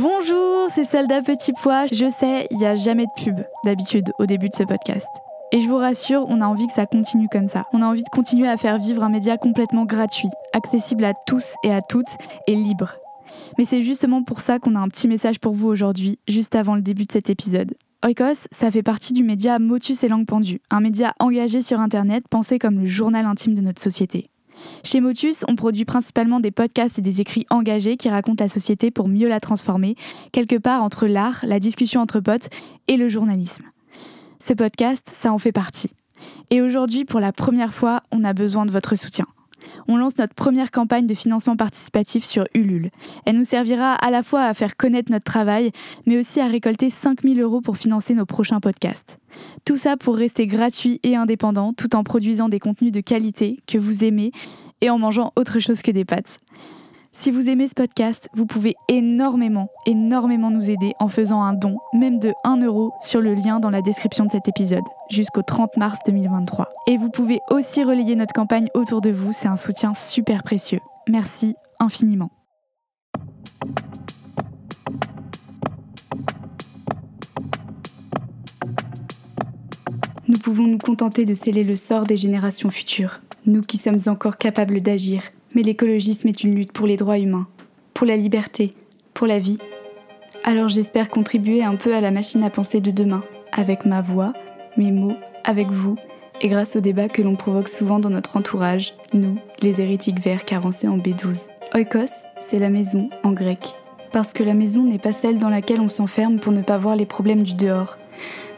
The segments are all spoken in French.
Bonjour, c'est Soldat Petit Pois. Je sais, il n'y a jamais de pub d'habitude au début de ce podcast. Et je vous rassure, on a envie que ça continue comme ça. On a envie de continuer à faire vivre un média complètement gratuit, accessible à tous et à toutes et libre. Mais c'est justement pour ça qu'on a un petit message pour vous aujourd'hui, juste avant le début de cet épisode. Oikos, ça fait partie du média Motus et Langue Pendue, un média engagé sur Internet pensé comme le journal intime de notre société. Chez Motus, on produit principalement des podcasts et des écrits engagés qui racontent la société pour mieux la transformer, quelque part entre l'art, la discussion entre potes et le journalisme. Ce podcast, ça en fait partie. Et aujourd'hui, pour la première fois, on a besoin de votre soutien on lance notre première campagne de financement participatif sur Ulule. Elle nous servira à la fois à faire connaître notre travail, mais aussi à récolter 5000 euros pour financer nos prochains podcasts. Tout ça pour rester gratuit et indépendant tout en produisant des contenus de qualité que vous aimez et en mangeant autre chose que des pâtes. Si vous aimez ce podcast, vous pouvez énormément, énormément nous aider en faisant un don, même de 1 euro, sur le lien dans la description de cet épisode, jusqu'au 30 mars 2023. Et vous pouvez aussi relayer notre campagne autour de vous, c'est un soutien super précieux. Merci infiniment. Nous pouvons nous contenter de sceller le sort des générations futures, nous qui sommes encore capables d'agir mais l'écologisme est une lutte pour les droits humains, pour la liberté, pour la vie. Alors j'espère contribuer un peu à la machine à penser de demain, avec ma voix, mes mots, avec vous, et grâce au débat que l'on provoque souvent dans notre entourage, nous, les hérétiques verts carencés en B12. Oikos, c'est la maison en grec. Parce que la maison n'est pas celle dans laquelle on s'enferme pour ne pas voir les problèmes du dehors,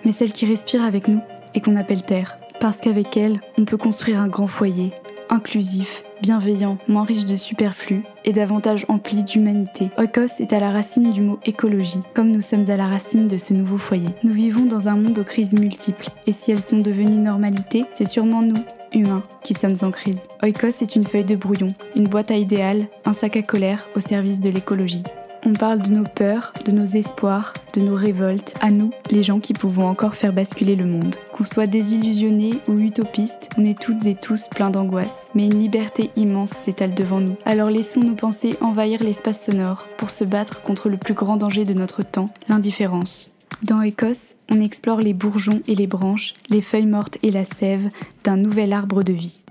mais celle qui respire avec nous et qu'on appelle terre. Parce qu'avec elle, on peut construire un grand foyer, inclusif, bienveillant, moins riche de superflu et davantage empli d'humanité. Oikos est à la racine du mot écologie, comme nous sommes à la racine de ce nouveau foyer. Nous vivons dans un monde aux crises multiples, et si elles sont devenues normalité, c'est sûrement nous, humains, qui sommes en crise. Oikos est une feuille de brouillon, une boîte à idéal, un sac à colère au service de l'écologie. On parle de nos peurs, de nos espoirs, de nos révoltes, à nous, les gens qui pouvons encore faire basculer le monde. Qu'on soit désillusionnés ou utopistes, on est toutes et tous pleins d'angoisse, mais une liberté immense s'étale devant nous. Alors laissons nos pensées envahir l'espace sonore pour se battre contre le plus grand danger de notre temps, l'indifférence. Dans Écosse, on explore les bourgeons et les branches, les feuilles mortes et la sève d'un nouvel arbre de vie.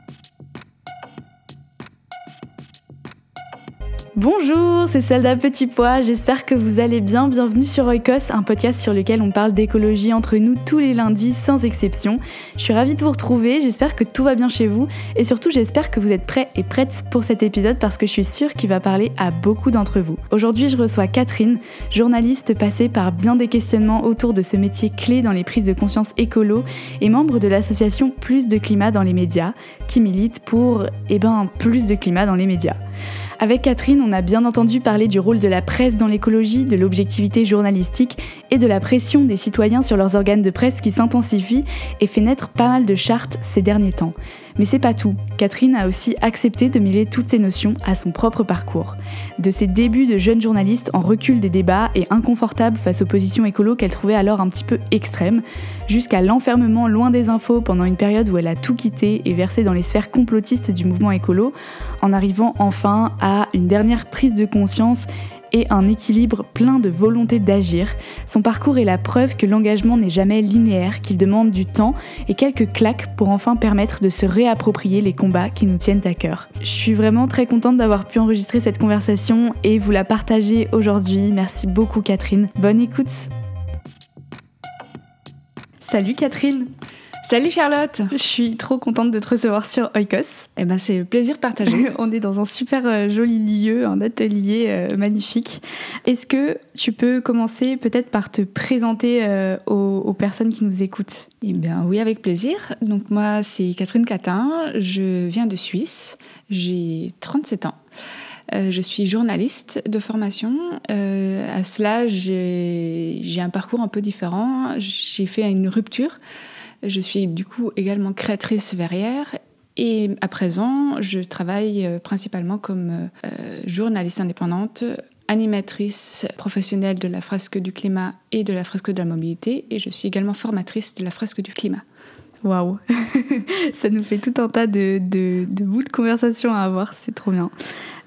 Bonjour, c'est Salda Petit Pois, j'espère que vous allez bien. Bienvenue sur Oikos, un podcast sur lequel on parle d'écologie entre nous tous les lundis sans exception. Je suis ravie de vous retrouver, j'espère que tout va bien chez vous et surtout j'espère que vous êtes prêts et prêtes pour cet épisode parce que je suis sûre qu'il va parler à beaucoup d'entre vous. Aujourd'hui je reçois Catherine, journaliste passée par bien des questionnements autour de ce métier clé dans les prises de conscience écolo et membre de l'association Plus de climat dans les médias qui milite pour eh ben, plus de climat dans les médias. Avec Catherine, on a bien entendu parler du rôle de la presse dans l'écologie, de l'objectivité journalistique et de la pression des citoyens sur leurs organes de presse qui s'intensifie et fait naître pas mal de chartes ces derniers temps. Mais c'est pas tout. Catherine a aussi accepté de mêler toutes ces notions à son propre parcours. De ses débuts de jeune journaliste en recul des débats et inconfortable face aux positions écolo qu'elle trouvait alors un petit peu extrêmes, jusqu'à l'enfermement loin des infos pendant une période où elle a tout quitté et versé dans les sphères complotistes du mouvement écolo, en arrivant enfin à une dernière prise de conscience et un équilibre plein de volonté d'agir. Son parcours est la preuve que l'engagement n'est jamais linéaire, qu'il demande du temps et quelques claques pour enfin permettre de se réapproprier les combats qui nous tiennent à cœur. Je suis vraiment très contente d'avoir pu enregistrer cette conversation et vous la partager aujourd'hui. Merci beaucoup Catherine. Bonne écoute. Salut Catherine Salut Charlotte Je suis trop contente de te recevoir sur Oikos. Eh ben c'est plaisir partagé. On est dans un super euh, joli lieu, un atelier euh, magnifique. Est-ce que tu peux commencer peut-être par te présenter euh, aux, personnes qui nous écoutent? Eh bien oui, avec plaisir. Donc moi c'est Catherine Catin, je viens de Suisse, j'ai 37 ans. je suis journaliste de formation. à cela, j'ai un parcours un peu différent. J'ai fait une rupture je suis du coup également créatrice verrière et à présent, je travaille euh, principalement comme euh, journaliste indépendante, animatrice professionnelle de la fresque du climat et de la fresque de la mobilité, et je suis également formatrice de la fresque du climat. Waouh Ça nous fait tout un tas de, bouts de conversation à avoir, c'est trop bien.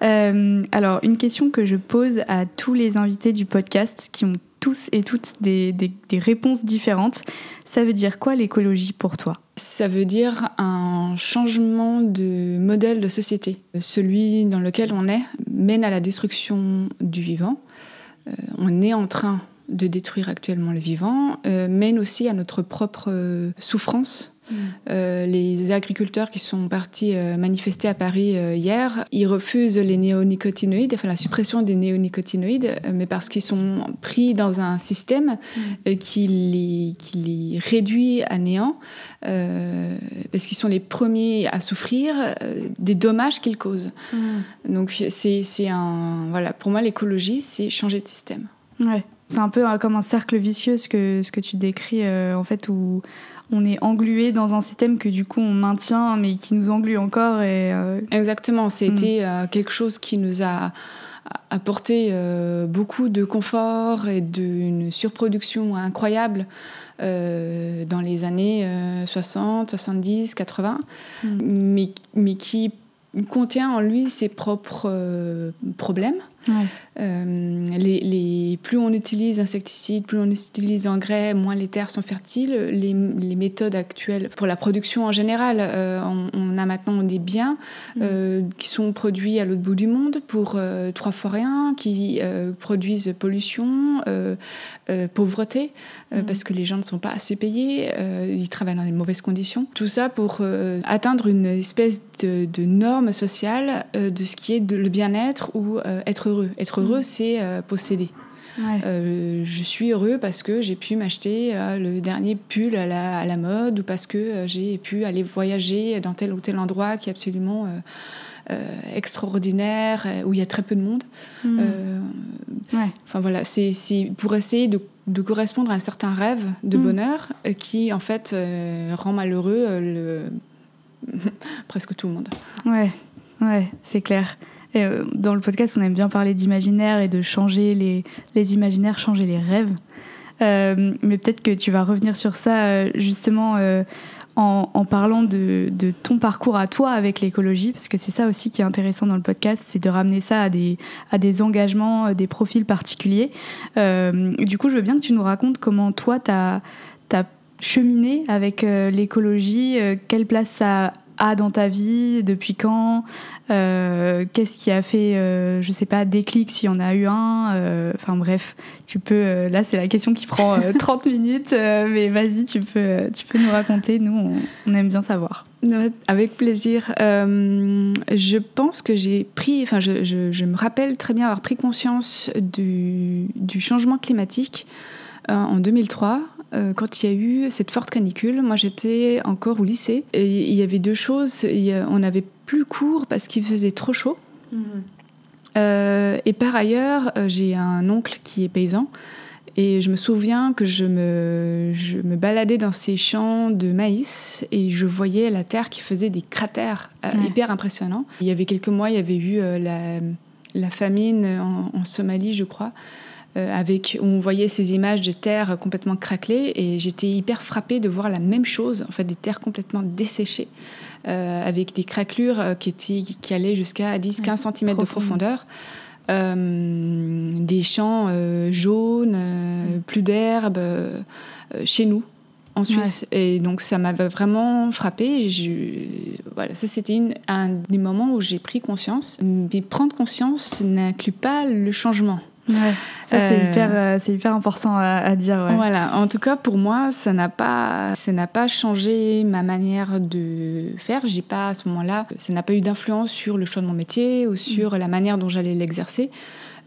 Euh, alors, une question que je pose à tous les invités du podcast qui ont tous et toutes des, des, réponses différentes, ça veut dire quoi l'écologie pour toi? Ça veut dire un changement de modèle de société. Celui dans lequel on est mène à la destruction du vivant. Euh, on est en train de détruire actuellement le vivant, euh, mène aussi à notre propre euh, souffrance. Euh, les agriculteurs qui sont partis euh, manifester à Paris euh, hier, ils refusent les néonicotinoïdes, enfin la suppression des néonicotinoïdes, mais parce qu'ils sont pris dans un système mm. qui, les, qui les réduit à néant, parce qu'ils sont les premiers à souffrir des dommages qu'ils causent. Mm. Donc c'est un... Voilà, pour moi l'écologie, c'est changer de système. Ouais. C'est un peu comme un cercle vicieux ce que, ce que tu décris, en fait, où on est englué dans un système que du coup on maintient, mais qui nous englue encore. Et, euh... Exactement, c'était mm. euh, quelque chose qui nous a apporté euh, beaucoup de confort et d'une surproduction incroyable dans les années 60, 70, 80, mm. mais, mais qui contient en lui ses propres problèmes. Ouais. Euh, les, les, plus on utilise insecticides, plus on utilise engrais, moins les terres sont fertiles. Les, les méthodes actuelles pour la production en général, euh, on, on, a maintenant des biens mm. euh, qui sont produits à l'autre bout du monde pour trois fois rien, qui produisent pollution, pauvreté, mm. parce que les gens ne sont pas assez payés, ils travaillent dans des mauvaises conditions. Tout ça pour atteindre une espèce de, de norme sociale de ce qui est de, le bien-être ou être heureux. Être heureux, mmh. c'est euh, posséder. Ouais. Euh, je suis heureux parce que j'ai pu m'acheter euh, le dernier pull à la, à la, mode ou parce que j'ai pu aller voyager dans tel ou tel endroit qui est absolument extraordinaire, où il y a très peu de monde. Mmh. Ouais. Enfin voilà, c'est pour essayer de, de, correspondre à un certain rêve de mmh. bonheur qui en fait rend malheureux le... presque tout le monde. Ouais, ouais, c'est clair. Euh, dans le podcast, on aime bien parler d'imaginaire et de changer les, les imaginaires, changer les rêves. Euh, mais peut-être que tu vas revenir sur ça euh, justement en, parlant de, ton parcours à toi avec l'écologie, parce que c'est ça aussi qui est intéressant dans le podcast, c'est de ramener ça à des, à des engagements, des profils particuliers. Du coup, je veux bien que tu nous racontes comment toi, tu as, cheminé avec l'écologie, quelle place ça a dans ta vie, depuis quand euh, Qu'est-ce qui a fait, euh, je sais pas, déclic s'il y en a eu un euh, Enfin bref, tu peux. Euh, là, c'est la question qui prend 30 minutes, mais vas-y, tu peux, tu peux nous raconter. Nous, on, on aime bien savoir. Avec plaisir. je pense que j'ai pris, enfin, je, je, je, me rappelle très bien avoir pris conscience du, du changement climatique en 2003 euh, quand il y a eu cette forte canicule. Moi, j'étais encore au lycée et il y avait deux choses. A, on n'avait plus cours parce qu'il faisait trop chaud. Mmh. Euh, et par ailleurs, euh, j'ai un oncle qui est paysan. Et je me souviens que je me, je me baladais dans ces champs de maïs et je voyais la terre qui faisait des cratères euh, ouais. hyper impressionnants. Il y avait quelques mois, il y avait eu la, la, famine en, en, Somalie, je crois avec, où on voyait ces images de terre complètement craquelées et j'étais hyper frappée de voir la même chose, en fait des terres complètement desséchées. Euh, avec des craquelures euh, qui, étaient, qui allaient jusqu'à 10-15 ouais, cm de profondeur. Euh, des champs euh, jaunes, euh, plus d'herbe chez nous en Suisse. Ouais. Et donc ça m'avait vraiment frappé. Je, voilà, ça c'était un des moments où j'ai pris conscience. Mais prendre conscience n'inclut pas le changement. Ouais, ça c'est euh... hyper, euh, c'est hyper important à, à dire. Ouais. Voilà, en tout cas pour moi, ça n'a pas, ça n'a pas changé ma manière de faire. J'ai pas à ce moment-là, ça n'a pas eu d'influence sur le choix de mon métier ou sur mmh. la manière dont j'allais l'exercer.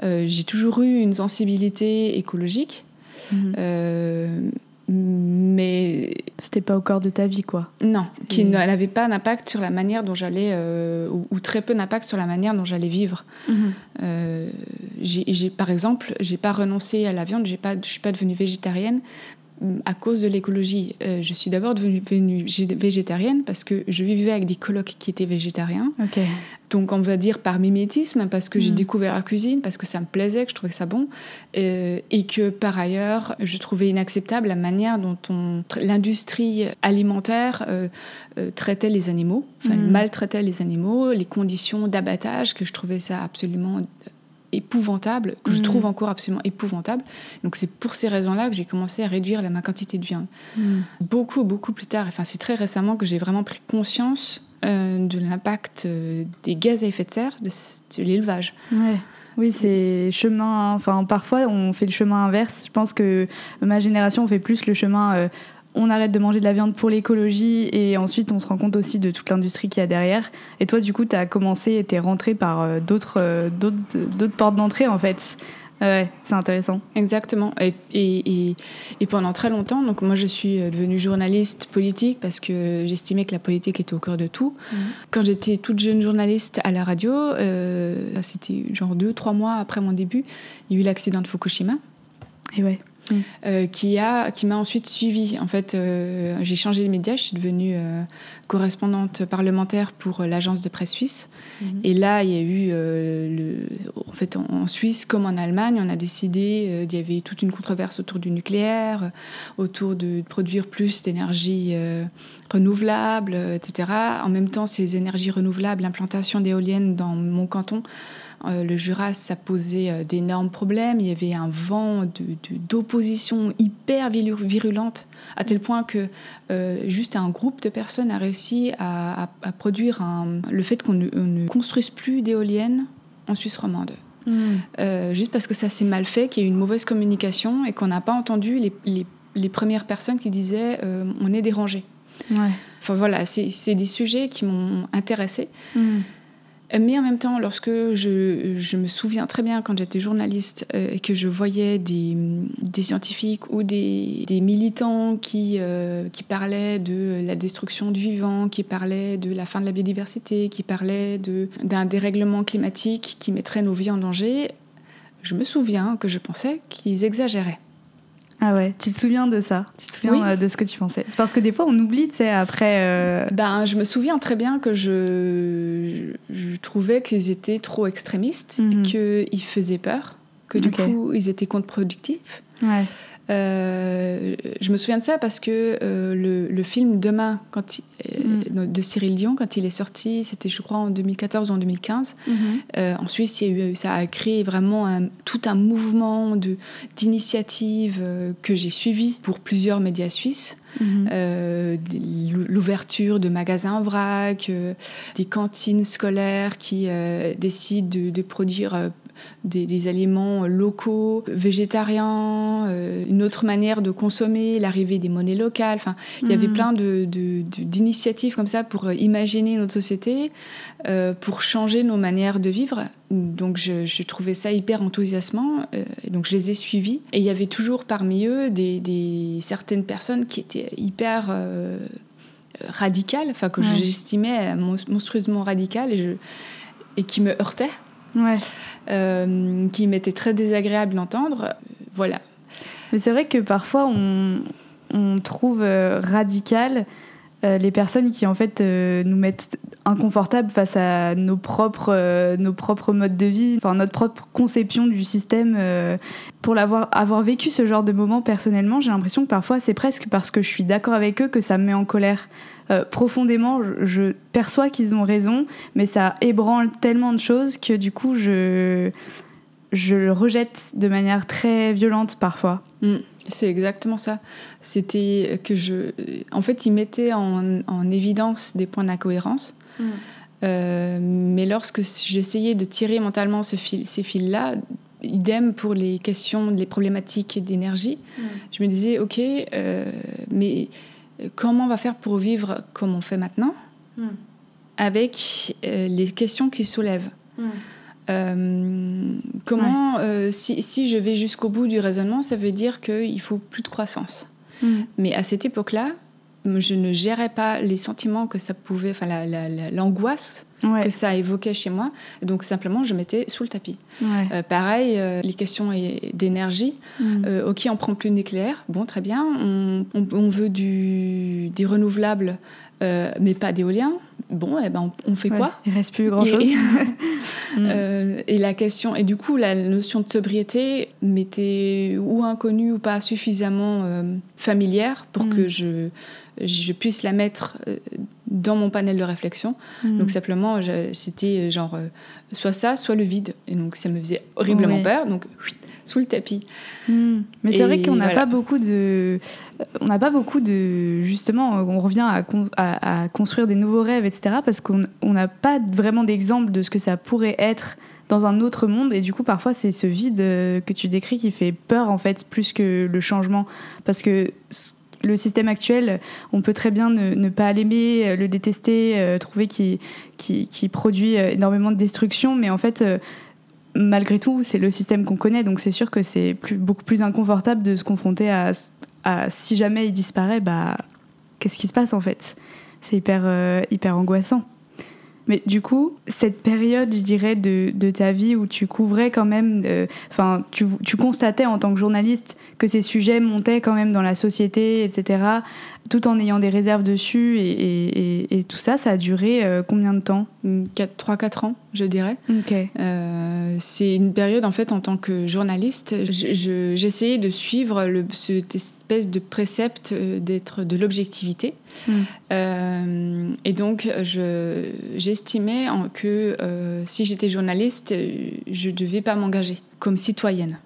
Euh, j'ai toujours eu une sensibilité écologique. Mmh. Euh, mais c'était pas au corps de ta vie quoi non qui n'avait pas d'impact sur la manière dont j'allais euh, ou, ou, très peu d'impact sur la manière dont j'allais vivre mm -hmm. euh, j'ai par exemple j'ai pas renoncé à la viande j'ai pas je suis pas devenue végétarienne à cause de l'écologie. Euh, je suis d'abord devenue, végétarienne parce que je vivais avec des colocs qui étaient végétariens. Donc on va dire par mimétisme, parce que j'ai mm. découvert la cuisine, parce que ça me plaisait, que je trouvais ça bon, euh, et que par ailleurs, je trouvais inacceptable la manière dont l'industrie alimentaire euh, traitait les animaux, enfin mm. maltraitait les animaux, les conditions d'abattage, que je trouvais ça absolument épouvantable, que je mm. trouve encore absolument épouvantable. Donc c'est pour ces raisons-là que j'ai commencé à réduire la, ma quantité de viande. Mm. Beaucoup, beaucoup plus tard, enfin c'est très récemment que j'ai vraiment pris conscience euh, de l'impact euh, des gaz à effet de serre de, l'élevage. Oui, c'est chemin. Enfin, parfois, on fait le chemin inverse. Je pense que ma génération, on fait plus le chemin euh, on arrête de manger de la viande pour l'écologie et ensuite on se rend compte aussi de toute l'industrie qu'il y a derrière. Et toi, du coup, tu as commencé et tu es rentré par euh, euh, d'autres, d'autres, portes d'entrée en fait. Ouais, c'est intéressant. Exactement. Et, et, et, pendant très longtemps, donc moi je suis devenue journaliste politique parce que j'estimais que la politique était au cœur de tout. Mhm. Quand j'étais toute jeune journaliste à la radio, euh, c'était genre deux, trois mois après mon début, il y a eu l'accident de Fukushima. Et ouais. Euh, qui a qui m'a ensuite suivi. En fait, euh, j'ai changé de média, je suis devenue euh, correspondante parlementaire pour l'agence de presse suisse. Mhm. Et là, il y a eu le, en fait en, Suisse comme en Allemagne, on a décidé, il y avait toute une controverse autour du nucléaire, autour de, produire plus d'énergie renouvelable, etc. En même temps, ces énergies renouvelables, l'implantation d'éoliennes dans mon canton euh, le Jura, ça posait euh, d'énormes problèmes. Il y avait un vent d'opposition hyper virulente, à tel point que euh, juste un groupe de personnes a réussi à, produire le fait qu'on ne, construise plus d'éoliennes en Suisse romande. Hmm. juste parce que ça s'est mal fait, qu'il y a eu une mauvaise communication et qu'on n'a pas entendu les, premières personnes qui disaient on est dérangé. Enfin voilà, c'est des sujets qui m'ont intéressée. Hmm. Mais en même temps, lorsque je, je me souviens très bien quand j'étais journaliste euh, et que je voyais des, des scientifiques ou des, des militants qui, euh, qui parlaient de la destruction du vivant, qui parlaient de la fin de la biodiversité, qui parlaient d'un dérèglement climatique qui mettrait nos vies en danger, je me souviens que je pensais qu'ils exagéraient. Ah ouais, tu te souviens de ça? Tu te souviens euh, de ce que tu pensais? C'est parce que des fois on oublie, tu sais, après. Euh, ben, je me souviens très bien que je, je trouvais qu'ils étaient trop extrémistes, mhm. qu'ils faisaient peur, que du coup ils étaient contre-productifs. Ouais. Euh, je me souviens de ça parce que euh, le, film Demain quand mm. de Cyril Dion, quand il est sorti, c'était je crois en 2014 ou en 2015. Mm-hmm. en Suisse, il y a eu, ça a créé vraiment un, tout un mouvement d'initiatives que j'ai suivi pour plusieurs médias suisses. Mm-hmm. L'ouverture de magasins en vrac, des cantines scolaires qui décident de, de produire des, aliments locaux, végétariens, euh, une autre manière de consommer, l'arrivée des monnaies locales. Enfin, il y avait mm. plein d'initiatives comme ça pour euh, imaginer notre société, euh, pour changer nos manières de vivre. Donc je, trouvais ça hyper enthousiasmant, donc je les ai suivis. Et il y avait toujours parmi eux des, certaines personnes qui étaient hyper radicales, enfin que j'estimais monstrueusement radicales et, et qui me heurtaient ouais. Euh, qui m'était très désagréable d'entendre. Voilà. Mais c'est vrai que parfois on, on trouve euh, radical euh, les personnes qui en fait nous mettent inconfortables face à nos propres, nos propres modes de vie, enfin notre propre conception du système. pour l'avoir avoir vécu ce genre de moment personnellement, j'ai l'impression que parfois c'est presque parce que je suis d'accord avec eux que ça me met en colère. Euh, profondément, je, perçois qu'ils ont raison, mais ça ébranle tellement de choses que du coup, je, je le rejette de manière très violente parfois. Mm. c'est exactement ça. C'était que je. En fait, ils mettaient en, en évidence des points d'incohérence. Mm. Euh, mais lorsque j'essayais de tirer mentalement ce fil, ces fils-là, idem pour les questions, les problématiques d'énergie, mm. je me disais, ok, euh, mais comment on va faire pour vivre comme on fait maintenant, hmm. avec euh, les questions qui soulèvent. Hmm. Euh, comment, euh, si, je vais jusqu'au bout du raisonnement, ça veut dire qu'il faut plus de croissance. Hmm. Mais à cette époque-là, je ne gérais pas les sentiments que ça pouvait, enfin l'angoisse que ça évoquait chez moi. Donc simplement, je mettais sous le tapis. Euh, pareil, euh, les questions d'énergie. Mm. Euh, ok, on prend plus de nucléaire. Bon, très bien. On, veut du, des renouvelables, mais pas d'éolien. Bon, eh ben, on, fait quoi? Il reste plus grand Mm. Et, la question, et du coup, la notion de sobriété m'était ou inconnue ou pas suffisamment familière pour mm. que je je puisse la mettre euh, dans mon panel de réflexion. Hmm. Donc simplement, c'était euh, genre euh, soit ça, soit le vide. Et donc ça me faisait horriblement peur. Donc sous le tapis. Hmm. Mais c'est vrai qu'on n'a pas beaucoup de, on n'a pas beaucoup de, justement, on revient à, à, construire des nouveaux rêves, etc. Parce qu'on n'a pas vraiment d'exemple de ce que ça pourrait être dans un autre monde et du coup parfois c'est ce vide que tu décris qui fait peur en fait plus que le changement parce que le système actuel, on peut très bien ne, pas l'aimer, euh, le détester, euh, trouver qu'il qui, produit euh, énormément de destruction, mais en fait, malgré tout, c'est le système qu'on connaît, donc c'est sûr que c'est beaucoup plus inconfortable de se confronter à, si jamais il disparaît, bah, qu'est-ce qui se passe en fait? C'est hyper angoissant. Mais du coup, cette période, je dirais, de, ta vie où tu couvrais quand même, euh, enfin, tu, tu, constatais en tant que journaliste que ces sujets montaient quand même dans la société, etc tout en ayant des réserves dessus et, tout ça, ça a duré euh, combien de temps? 3-4 ans, je dirais. Euh, c'est une période, en fait, en tant que journaliste, j'essayais de suivre le, cette espèce de précepte euh, d'être de l'objectivité. Hmm. et donc, j'estimais que si j'étais journaliste, je ne devais pas m'engager comme citoyenne.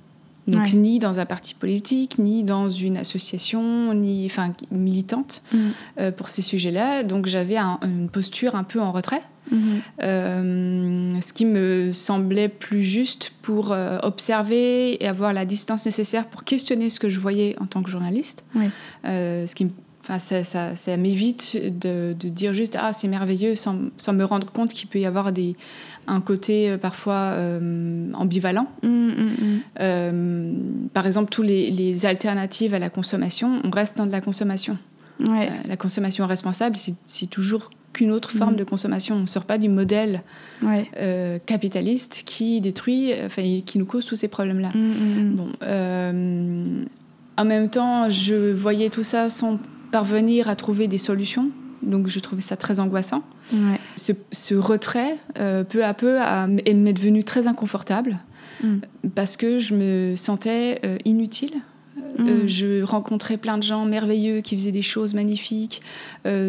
Donc ni dans un parti politique, ni dans une association, ni enfin militante mm. euh, pour ces sujets-là. Donc j'avais une posture un peu en retrait. Mm-hmm. Euh, ce qui me semblait plus juste pour euh, observer et avoir la distance nécessaire pour questionner ce que je voyais en tant que journaliste. ce qui Enfin, ça, ça, ça m'évite de, de, dire juste ah c'est merveilleux sans, sans, me rendre compte qu'il peut y avoir des, un côté euh, parfois euh, ambivalent. Mm, mm, mm. Euh, par exemple, tous les, les, alternatives à la consommation, on reste dans de la consommation. la consommation responsable, c'est toujours qu'une autre forme de consommation. On ne sort pas du modèle capitaliste qui détruit, enfin, qui nous cause tous ces problèmes-là. Bon, en même temps, je voyais tout ça sans parvenir à trouver des solutions. Donc je trouvais ça très angoissant. Ce, retrait, euh, peu à peu, m'est devenu très inconfortable mm. parce que je me sentais euh, inutile. Euh, mm. je rencontrais plein de gens merveilleux qui faisaient des choses magnifiques,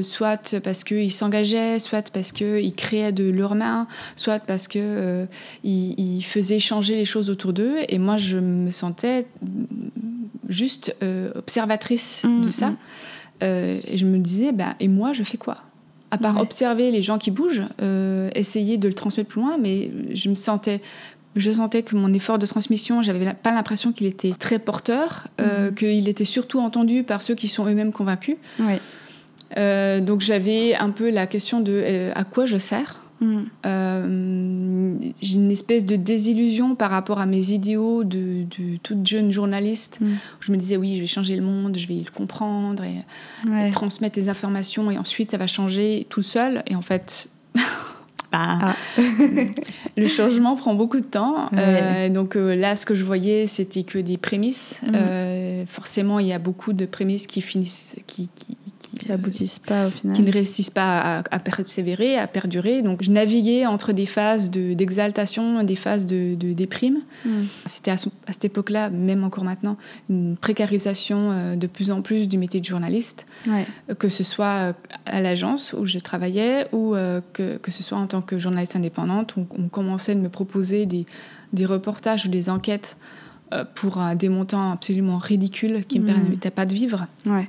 soit parce qu'ils s'engageaient, soit parce qu'ils créaient de leurs mains, soit parce qu'ils ils faisaient changer les choses autour d'eux. Et moi, je me sentais juste observatrice mm, de ça. Euh, et je me disais, bah, et moi, je fais quoi? À part observer les gens qui bougent, euh, essayer de le transmettre plus loin, mais je me sentais je sentais que mon effort de transmission, j'avais pas l'impression qu'il était très porteur, euh, mhm. qu'il était surtout entendu par ceux qui sont eux-mêmes convaincus. donc j'avais un peu la question de à quoi je sers? Mm. Euh, j'ai une espèce de désillusion par rapport à mes idéaux de, toute jeune journaliste. Mm. je me disais, oui, je vais changer le monde, je vais le comprendre et, transmettre les informations et ensuite ça va changer tout seul. Et en fait, bah, ah. le changement prend beaucoup de temps. Euh, donc euh, là, ce que je voyais, c'était que des prémices. Mm. forcément, il y a beaucoup de prémices qui finissent, qui, qui, qui n'aboutissent pas au final. Qui ne réussissent pas à, persévérer, à perdurer. Donc je naviguais entre des phases d'exaltation, des phases de, déprime. Hmm. C'était à, cette époque-là, même encore maintenant, une précarisation euh, de plus en plus du métier de journaliste, que ce soit euh, à l'agence où je travaillais ou euh, que, que, ce soit en tant que journaliste indépendante, où on commençait de me proposer des, des reportages ou des enquêtes pour des montants absolument ridicules qui ne me hmm. permettaient pas de vivre. Ouais.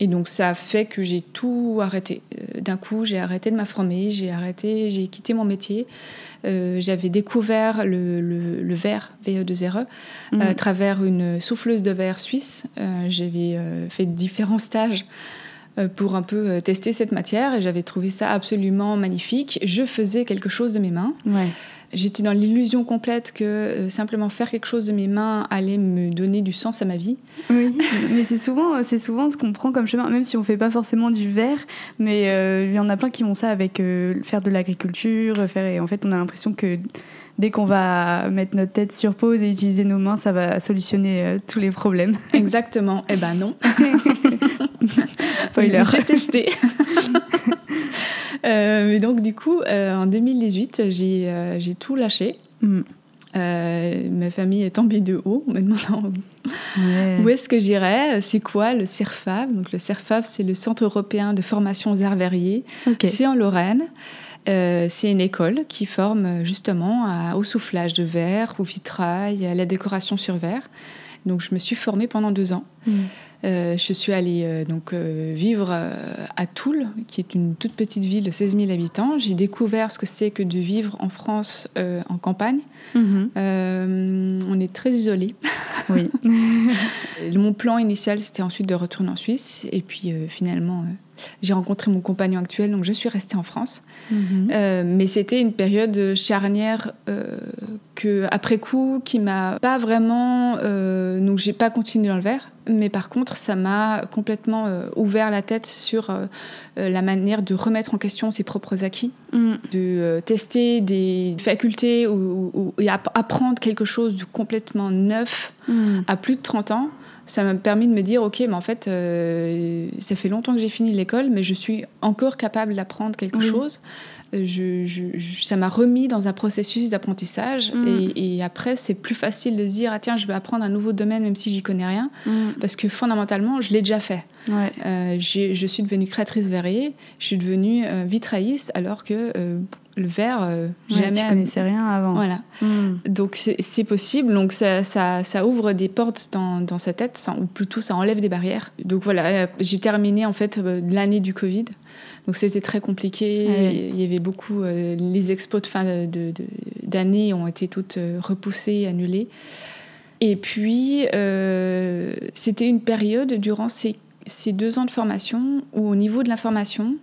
Et donc ça a fait que j'ai tout arrêté. Euh, d'un coup, j'ai arrêté de m'informer, j'ai arrêté, j'ai quitté mon métier. Euh, j'avais découvert le, le, verre VE2RE mhm. à travers une souffleuse de verre suisse. Euh, j'avais fait différents stages pour un peu tester cette matière et j'avais trouvé ça absolument magnifique. Je faisais quelque chose de mes mains. Ouais. J'étais dans l'illusion complète que euh, simplement faire quelque chose de mes mains allait me donner du sens à ma vie. Oui, mais c'est souvent, c'est souvent ce qu'on prend comme chemin, même si on fait pas forcément du verre, mais euh, il y en a plein qui vont ça avec euh, faire de l'agriculture, faire, et en fait on a l'impression que dès qu'on va mettre notre tête sur pause et utiliser nos mains, ça va solutionner tous les problèmes. Exactement. Eh ben non. Spoiler. J'ai testé. Euh, mais donc, du coup, euh, en 2018, euh, j'ai tout lâché. Mm. ma famille est tombée de haut, me demandant où est-ce que j'irais, c'est quoi le CIRFAV. Donc, le CIRFAV, c'est le Centre européen de formation aux arts verriers. C'est en Lorraine. c'est une école qui forme justement au soufflage de verre, au vitrail, à la décoration sur verre. Donc, je me suis formée pendant deux ans. Mm. Euh, je suis allée euh, donc euh, vivre à Toul, qui est une toute petite ville de 16 000 habitants. J'ai découvert ce que c'est que de vivre en France en campagne. Mhm. on est très isolé. Oui. Mon plan initial, c'était ensuite de retourner en Suisse. Et puis finalement, j'ai rencontré mon compagnon actuel, donc je suis restée en France. Mhm. mais c'était une période charnière que, après coup, qui m'a pas vraiment. donc j'ai pas continué dans le verre mais par contre, ça m'a complètement euh, ouvert la tête sur euh, euh, la manière de remettre en question ses propres acquis, mm. de tester des facultés ou, apprendre quelque chose de complètement neuf mm. à plus de 30 ans. Ça m'a permis de me dire, ok, mais en fait, ça fait longtemps que j'ai fini l'école, mais je suis encore capable d'apprendre quelque chose je, ça m'a remis dans un processus d'apprentissage. Mm. Et, après, c'est plus facile de se dire, ah, tiens, je vais apprendre un nouveau domaine même si j'y connais rien. Mm. Parce que fondamentalement, je l'ai déjà fait. Euh, je suis devenue créatrice verrier, je suis devenue euh, vitrailliste, alors que euh, le verre, jamais. Tu connaissais rien avant. Voilà. Mm. Donc c'est possible. Donc ça, ça, ça, ouvre des portes dans, dans sa tête, ou plutôt ça enlève des barrières. Donc voilà, j'ai terminé en fait l'année du Covid. Donc c'était très compliqué. Il y avait beaucoup. Euh, les expos de fin d'année ont été toutes euh, repoussées, annulées. Et puis, euh, c'était une période durant ces, ces, deux ans de formation où, au niveau de l'information,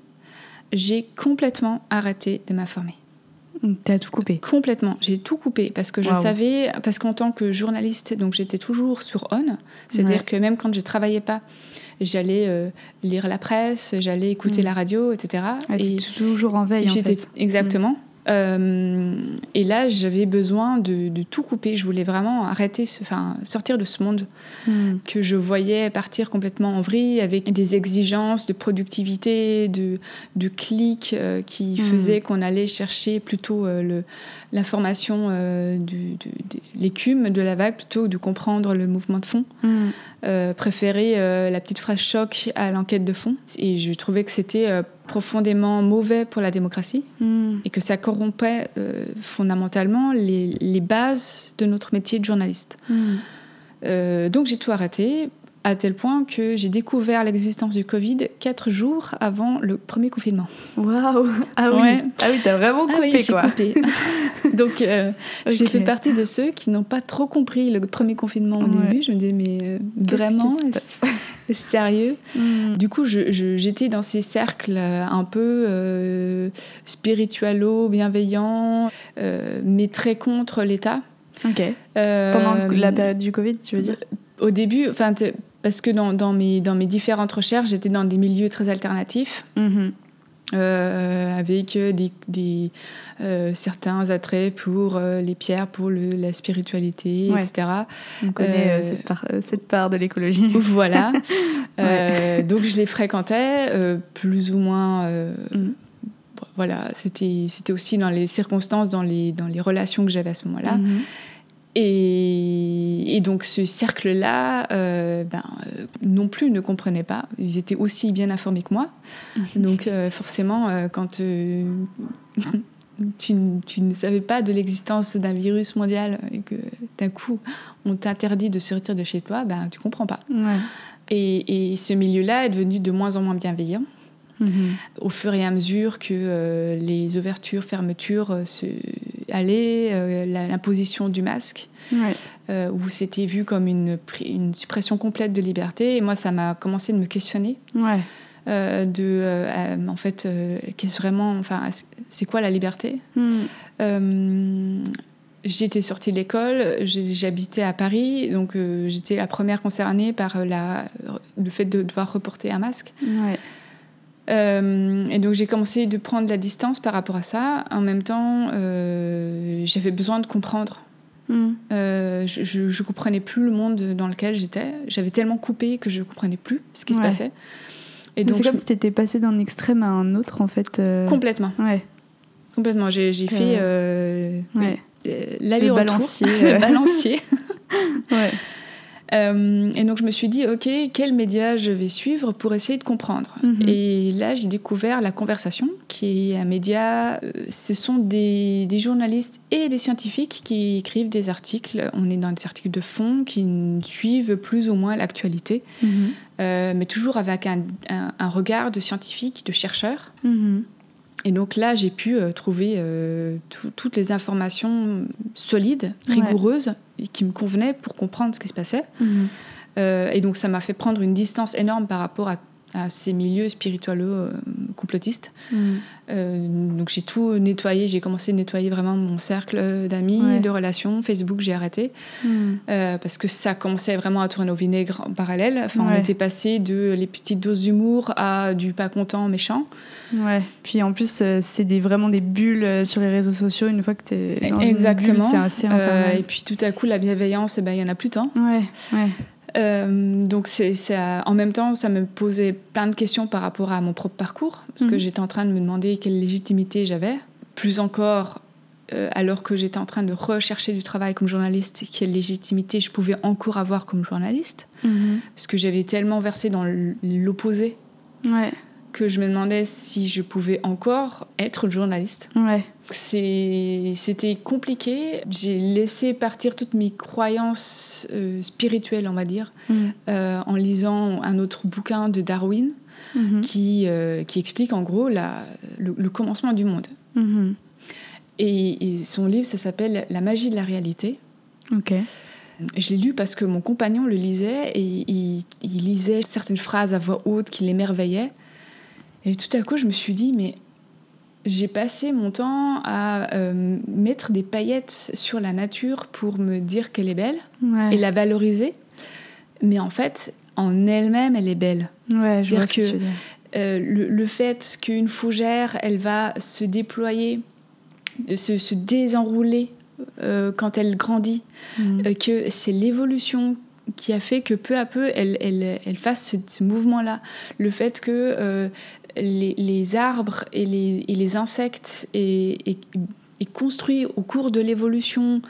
j'ai complètement arrêté de m'informer. Tu as tout coupé Complètement. J'ai tout coupé parce que je savais, parce qu'en tant que journaliste, donc j'étais toujours sur on, c'est-à-dire que même quand je travaillais pas, j'allais euh, lire la presse, j'allais écouter mm. la radio, etc. et toujours en veille. En fait. Exactement. Euh, et là, j'avais besoin de, tout couper. Je voulais vraiment arrêter, enfin, sortir de ce monde hmm. que je voyais partir complètement en vrille avec des exigences de productivité, de, de clics euh, qui hmm. faisaient qu'on allait chercher plutôt euh, l'information de l'écume de la vague plutôt que de comprendre le mouvement de fond. Hmm. préférer la petite phrase choc à l'enquête de fond. Et je trouvais que c'était profondément mauvais pour la démocratie hmm. et que ça corrompait euh, fondamentalement les, les, bases de notre métier de journaliste. Hmm. Euh, donc j'ai tout arrêté à tel point que j'ai découvert l'existence du Covid quatre jours avant le premier confinement. Waouh Ah oui, ah oui t'as vraiment ah coupé quoi. Donc euh, j'ai fait partie de ceux qui n'ont pas trop compris le premier confinement au début. Je me disais mais vraiment sérieux. Hmm. Du coup, j'étais dans ces cercles un peu euh, spiritualo, bienveillants, euh, mais très contre l'État. Ok. Pendant la période du Covid, tu veux dire? Au début, enfin parce que dans, dans, mes, dans mes différentes recherches, j'étais dans des milieux très alternatifs. Mm-hmm. Euh, avec des, des euh, certains attraits pour euh, les pierres, pour le, la spiritualité, etc. On connaît cette part, cette, part, de l'écologie. Voilà. donc je les fréquentais, plus ou moins. Mm. Voilà, c'était aussi dans les circonstances, dans les, dans les relations que j'avais à ce moment-là. Mm-hmm. Et, donc ce cercle-là, euh, ben, euh, non plus ne comprenaient pas. Ils étaient aussi bien informés que moi. Mhm. Donc euh, forcément, quand tu, ne savais pas de l'existence d'un virus mondial et que d'un coup on t'interdit de sortir de chez toi, ben, tu comprends pas. Et, et, ce milieu-là est devenu de moins en moins bienveillant. Mhm. Au fur et à mesure que euh, les ouvertures, fermetures euh, se allaient, euh, l'imposition du masque, où c'était vu comme une, une, suppression complète de liberté. Et moi, ça m'a commencé de me questionner. de, en fait, qu'est-ce vraiment, enfin, c'est quoi la liberté? Hmm. J'étais sortie de l'école, j'habitais à Paris, donc j'étais la première concernée par la, le fait de devoir reporter un masque. Ouais. Euh, et donc j'ai commencé de prendre la distance par rapport à ça. En même temps, euh, j'avais besoin de comprendre. Hmm. Euh, je, ne comprenais plus le monde dans lequel j'étais. J'avais tellement coupé que je comprenais plus ce qui se passait. Et donc c'est comme si tu étais passé d'un extrême à un autre en fait. Complètement. Ouais. Complètement. J'ai fait ouais. l'aller-retour. balancier. le balancier. ouais. Euh, et donc je me suis dit, ok, quel média je vais suivre pour essayer de comprendre. Mhm. Et là, j'ai découvert La Conversation, qui est un média, euh, ce sont des, des, journalistes et des scientifiques qui écrivent des articles. On est dans des articles de fond qui suivent plus ou moins l'actualité, mhm. euh, mais toujours avec un, un, regard de scientifique, de chercheur. Mhm. Et donc là, j'ai pu trouver toutes les informations solides, rigoureuses qui me convenait pour comprendre ce qui se passait. Mhm. Euh, et donc ça m'a fait prendre une distance énorme par rapport à à ces milieux spirituels euh, complotistes. Mm. Euh, donc j'ai tout nettoyé, j'ai commencé à nettoyer vraiment mon cercle d'amis, de relations. Facebook, j'ai arrêté mm. euh, parce que ça commençait vraiment à tourner au vinaigre en parallèle. Enfin, on était passé de les petites doses d'humour à du pas content, méchant. Ouais. Puis en plus, c'est des, vraiment des bulles sur les réseaux sociaux. Une fois que tu es dans Exactement. une bulle, c'est assez infernal. et puis tout à coup, la bienveillance, eh ben, il y en a plus tant. Ouais, ouais. Euh, donc c'est, en même temps, ça me posait plein de questions par rapport à mon propre parcours, parce que mhm. j'étais en train de me demander quelle légitimité j'avais. Plus encore, euh, alors que j'étais en train de rechercher du travail comme journaliste, quelle légitimité je pouvais encore avoir comme journaliste, mhm. parce que j'avais tellement versé dans l'opposé. Ouais que je me demandais si je pouvais encore être journaliste. Ouais. C'était compliqué. J'ai laissé partir toutes mes croyances euh, spirituelles, on va dire, mm. euh, en lisant un autre bouquin de Darwin mm-hmm. qui, euh, qui explique en gros la, le, commencement du monde. Mm-hmm. Et, son livre, ça s'appelle La magie de la réalité. Ok. Je l'ai lu parce que mon compagnon le lisait et il, il lisait certaines phrases à voix haute qui l'émerveillaient. Et tout à coup, je me suis dit, mais j'ai passé mon temps à euh, mettre des paillettes sur la nature pour me dire qu'elle est belle et la valoriser. Mais en fait, en elle-même, elle est belle. Ouais, je vois que, euh, le, fait qu'une fougère, elle va se déployer, se, se désenrouler euh, quand elle grandit, mm. que c'est l'évolution qui a fait que peu à peu elle, elle, elle fasse ce, mouvement-là. Le fait que les, arbres et les, les insectes et, construit au cours de l'évolution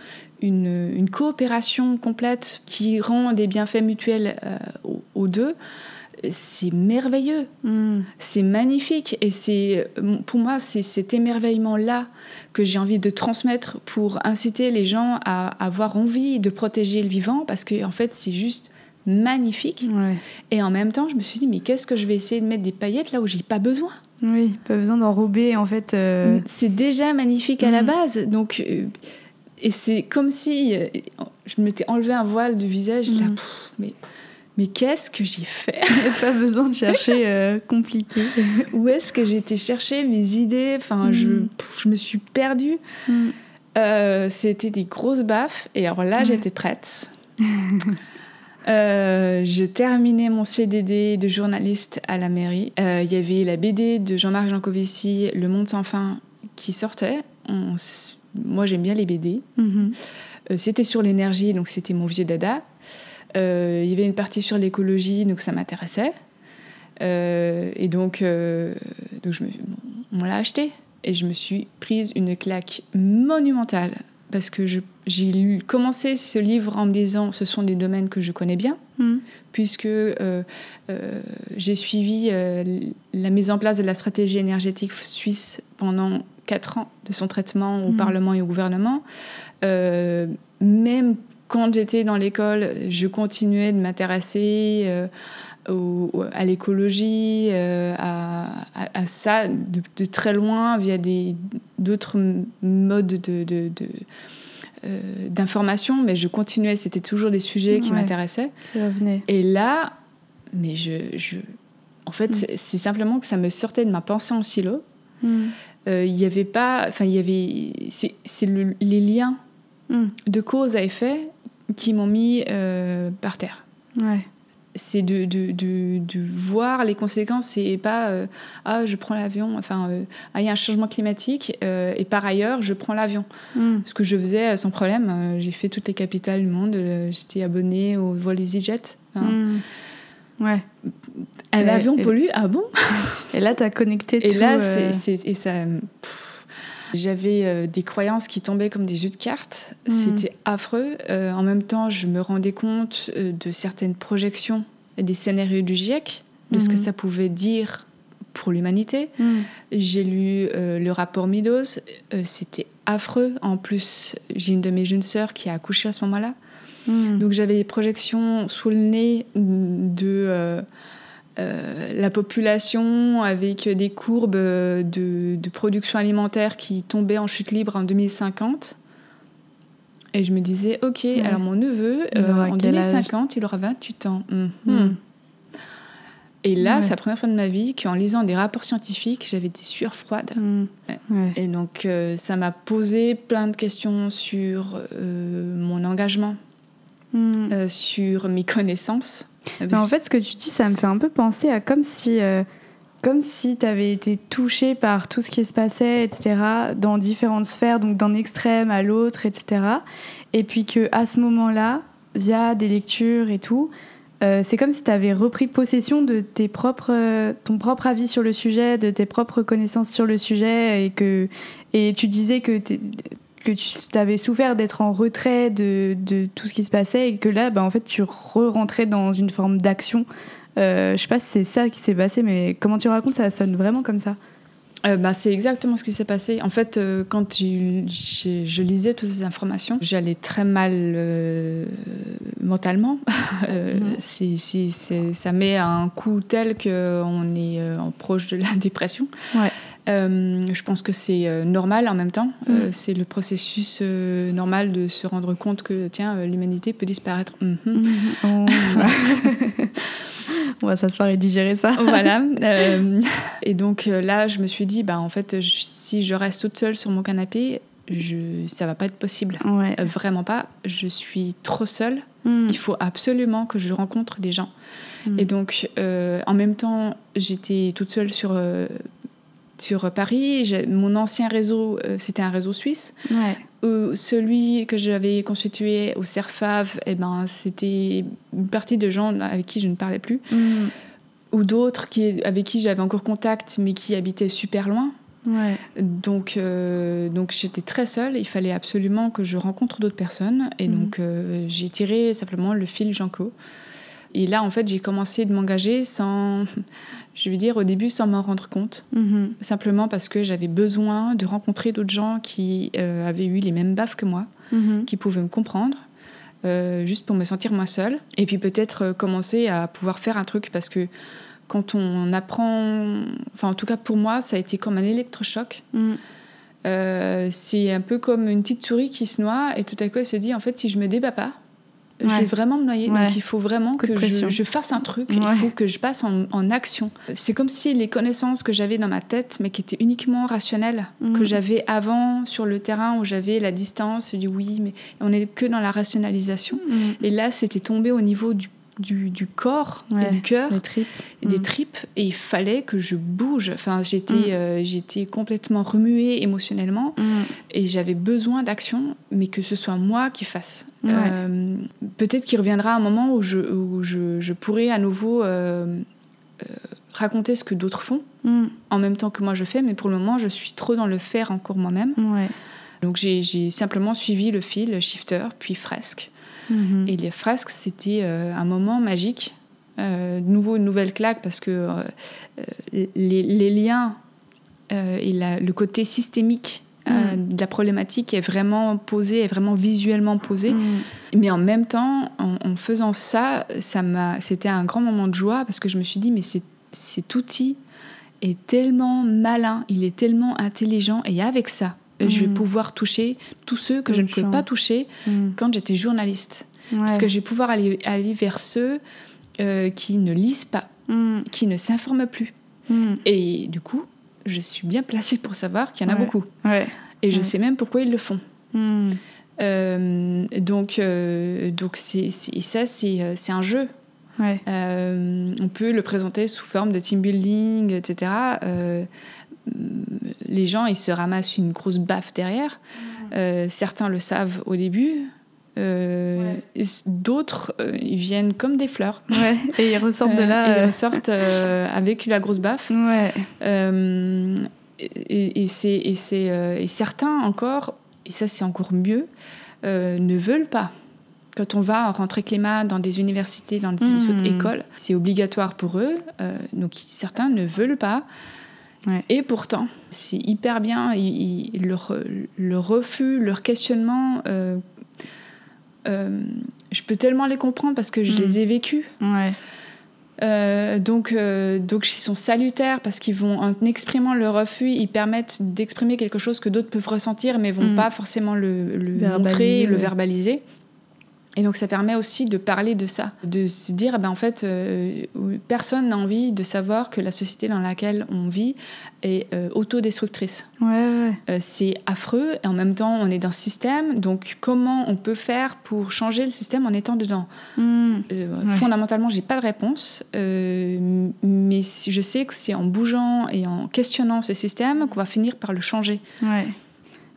une, coopération complète qui rend des bienfaits mutuels euh, aux, deux, c'est merveilleux, mm. c'est magnifique et c'est pour moi c'est cet émerveillement là que j'ai envie de transmettre pour inciter les gens à avoir envie de protéger le vivant parce que en fait c'est juste magnifique. Et en même temps, je me suis dit, mais qu'est-ce que je vais essayer de mettre des paillettes là où j'ai pas besoin? Oui, pas besoin d'enrober en fait. Euh, c'est déjà magnifique à la mm. base. Donc, euh, et c'est comme si euh, je m'étais enlevé un voile du visage. Là, mm. mais mais qu'est-ce que j'ai fait? Pas besoin de chercher compliqué. Où est-ce que été chercher mes idées? Enfin, je, mm. je me suis perdue. C'était des grosses baffes. Et alors là, j'étais prête. Euh, j'ai terminé mon CDD de journaliste à la mairie. Euh, il y avait la BD de Jean-Marc Jancovici, Le Monde sans fin, qui sortait. Moi, j'aime bien les BD. Mhm. Euh, c'était sur l'énergie, donc c'était mon vieux dada. Il y avait une partie sur l'écologie, donc ça m'intéressait. et donc, donc je me, on l'a acheté. Et je me suis prise une claque monumentale parce que j'ai commencé ce livre en me disant ce sont des domaines que je connais bien, hmm. puisque euh, euh, j'ai suivi euh, la mise en place de la stratégie énergétique suisse pendant quatre ans de son traitement au hmm. Parlement et au gouvernement. même quand j'étais dans l'école, je continuais de m'intéresser à l'écologie, à, ça de, très loin via d'autres modes de euh, d'informations, mais je continuais, c'était toujours des sujets qui m'intéressaient. Et là, mais je, je, en fait, Mm. c'est- simplement que ça me sortait de ma pensée en silo. Mm. Euh, Il y avait pas, enfin, il y avait, c'est c'est le- les liens Mm. de cause à effet qui m'ont mis euh, par terre. Ouais. C'est de, de, de, de voir les conséquences et pas euh, ah je prends l'avion, enfin euh, ah il y a un changement climatique euh, et par ailleurs je prends l'avion. Mm. Ce que je faisais sans problème, j'ai fait toutes les capitales du monde, j'étais abonnée au vol EasyJet. Hein. Mm. Ouais. Un avion et- pollue, ah bon? Et là, tu as connecté Et tout. là, c'est, c'est- et ça, pff, j'avais euh, des croyances qui tombaient comme des jeux de cartes. Mhm. C'était affreux. Euh, en même temps, je me rendais compte euh, de certaines projections des scénarios du GIEC, de ce que Mhm. ça pouvait dire pour l'humanité. Mm. J'ai lu euh, le rapport Midos. Euh, c'était affreux. En plus, j'ai une de mes jeunes sœurs qui a accouché à ce moment-là. Donc j'avais des projections sous le nez de euh, euh, la population avec des courbes de, de production alimentaire qui tombaient en chute libre en 2050. Et je me disais, ok, Ouais. alors mon neveu, euh, en quel âge? 2050, il aura 28 ans. Mhm. Mm. Et là, Ouais. c'est la première fois de ma vie qu'en lisant des rapports scientifiques, j'avais des sueurs froides. Ouais. Et donc, euh, ça m'a posé plein de questions sur euh, mon engagement, euh, sur mes connaissances. Mais en fait, ce que tu dis, ça me fait un peu penser à comme si, euh, si tu avais été touché par tout ce qui se passait, etc., dans différentes sphères, donc d'un extrême à l'autre, etc. Et puis que à ce moment-là, via des lectures et tout, euh, c'est comme si tu avais repris possession de tes propres, ton propre avis sur le sujet, de tes propres connaissances sur le sujet, et que et tu disais que que tu avais souffert d'être en retrait de, de tout ce qui se passait et que là, bah, en fait, tu re-rentrais dans une forme d'action. Euh, je sais pas si c'est ça qui s'est passé, mais comment tu racontes, ça sonne vraiment comme ça? Euh, bah, c'est exactement ce qui s'est passé. En fait, euh, quand je lisais toutes ces informations, j'allais très mal euh, mentalement. Euh, Mhm. c'est- ça met un coup tel qu'on est en proche de la dépression. Ouais. Euh, je pense que c'est euh, normal en même temps. Euh, Mhm. c'est le processus normal de se rendre compte que tiens, l'humanité peut disparaître. Mhm. Oh. On va s'asseoir et digérer ça. voilà. Et donc là, je me suis dit, bah, en fait, je- si je reste toute seule sur mon canapé, je, ça va pas être possible. Ouais. Vraiment pas. Je suis trop seule. Mm. Il faut absolument que je rencontre des gens. Mm. Et donc, en même temps, j'étais toute seule sur, sur Paris. Mon ancien réseau, euh, c'était un réseau suisse. Ouais. Euh, celui que j'avais constitué au CERFAV, eh ben, c'était une partie de gens avec qui je ne parlais plus Mm. ou d'autres qui, avec qui j'avais encore contact, mais qui habitaient super loin. Ouais. Donc, euh, donc j'étais très seule. Il fallait absolument que je rencontre d'autres personnes. Et Mhm. donc, euh, j'ai tiré simplement le fil Janko. Et là, en fait, j'ai commencé de m'engager sans, je veux dire, au début, sans m'en rendre compte. Mhm. Simplement parce que j'avais besoin de rencontrer d'autres gens qui euh, avaient eu les mêmes baffes que moi Mhm. qui pouvaient me comprendre, euh, juste pour me sentir moins seule. Et puis peut-être euh, commencer à pouvoir faire un truc parce que quand on apprend, enfin en tout cas pour moi, ça a été comme un électrochoc. Euh, c'est un peu comme une petite souris qui se noie et tout à coup elle se dit en fait si je me débat pas, je Ouais. vais vraiment me noyer. Ouais. Donc il faut vraiment Coup que je, je fasse un truc, Ouais. il faut que je passe en, en action. C'est comme si les connaissances que j'avais dans ma tête, mais qui étaient uniquement rationnelles, Mhm. que j'avais avant sur le terrain où j'avais la distance, je dis oui, mais on n'est que dans la rationalisation. Mm. Et là, c'était tombé au niveau du, du, du corps Ouais. et du cœur Les tripes. et des Mm. tripes et il fallait que je bouge. Enfin, j'étais Mm. euh, j'étais complètement remuée émotionnellement Mm. et j'avais besoin d'action, mais que ce soit moi qui fasse. Ouais. Euh, Peut-être qu'il reviendra un moment où je, où je, je pourrai à nouveau euh, raconter ce que d'autres font en même temps que moi je fais, mais pour le moment, je suis trop dans le faire encore moi-même. Ouais. Donc j'ai j'ai simplement suivi le fil shifter, puis fresque. Mhm. Et les fresques, c'était euh, un moment magique. Euh, nouveau, une nouvelle claque parce que euh, les, les liens euh, et la- le côté systémique Mm. de la problématique est vraiment posé, est vraiment visuellement posé. Mm. Mais en même temps, en, en faisant ça, ça m'a, c'était un grand moment de joie parce que je me suis dit, mais c'est, cet outil est tellement malin, il est tellement intelligent, et avec ça, je vais Mm. pouvoir toucher tous ceux que je ne pouvais pas toucher Mm. quand j'étais journaliste. Ouais. Parce que je vais pouvoir aller, aller vers ceux euh, qui ne lisent pas mm. qui ne s'informent plus. Et du coup, je suis bien placée pour savoir qu'il y en a beaucoup. Ouais. Et je sais même pourquoi ils le font. Euh, donc, euh, donc c'est, ça, c'est, euh, c'est un jeu. Ouais. Euh, on peut le présenter sous forme de team building, etc. Euh, les gens, ils se ramassent une grosse baffe derrière. Euh, certains le savent au début. Euh, D'autres, euh, ils viennent comme des fleurs. Ouais. Et ils ressortent de là. et ils ressortent avec la grosse baffe. Ouais. Et, et c'est, et, certains encore, et ça c'est encore mieux, ne veulent pas. Quand on va en rentrée climat dans des universités, dans des autres écoles, c'est obligatoire pour eux. euh, donc certains ne veulent pas. Ouais. Et pourtant, c'est hyper bien. ils- ils- leur, leur refus, leur questionnement, euh, euh, je peux tellement les comprendre parce que je Mhm. les ai vécus. Ouais. Euh, donc, donc, ils sont salutaires parce qu'ils vont, en exprimant leur refus, ils permettent d'exprimer quelque chose que d'autres peuvent ressentir, mais vont Mm. pas forcément le, le Verbaliser, montrer, le verbaliser. Et donc, ça permet aussi de parler de ça, de se dire, ben, en fait, euh, personne n'a envie de savoir que la société dans laquelle on vit est euh, autodestructrice. Ouais. Ouais. Euh, c'est affreux et en même temps, on est dans ce système. Donc, comment on peut faire pour changer le système en étant dedans? Mm. euh, Ouais. Fondamentalement, j'ai pas de réponse, mais je sais que c'est en bougeant et en questionnant ce système qu'on va finir par le changer. Ouais,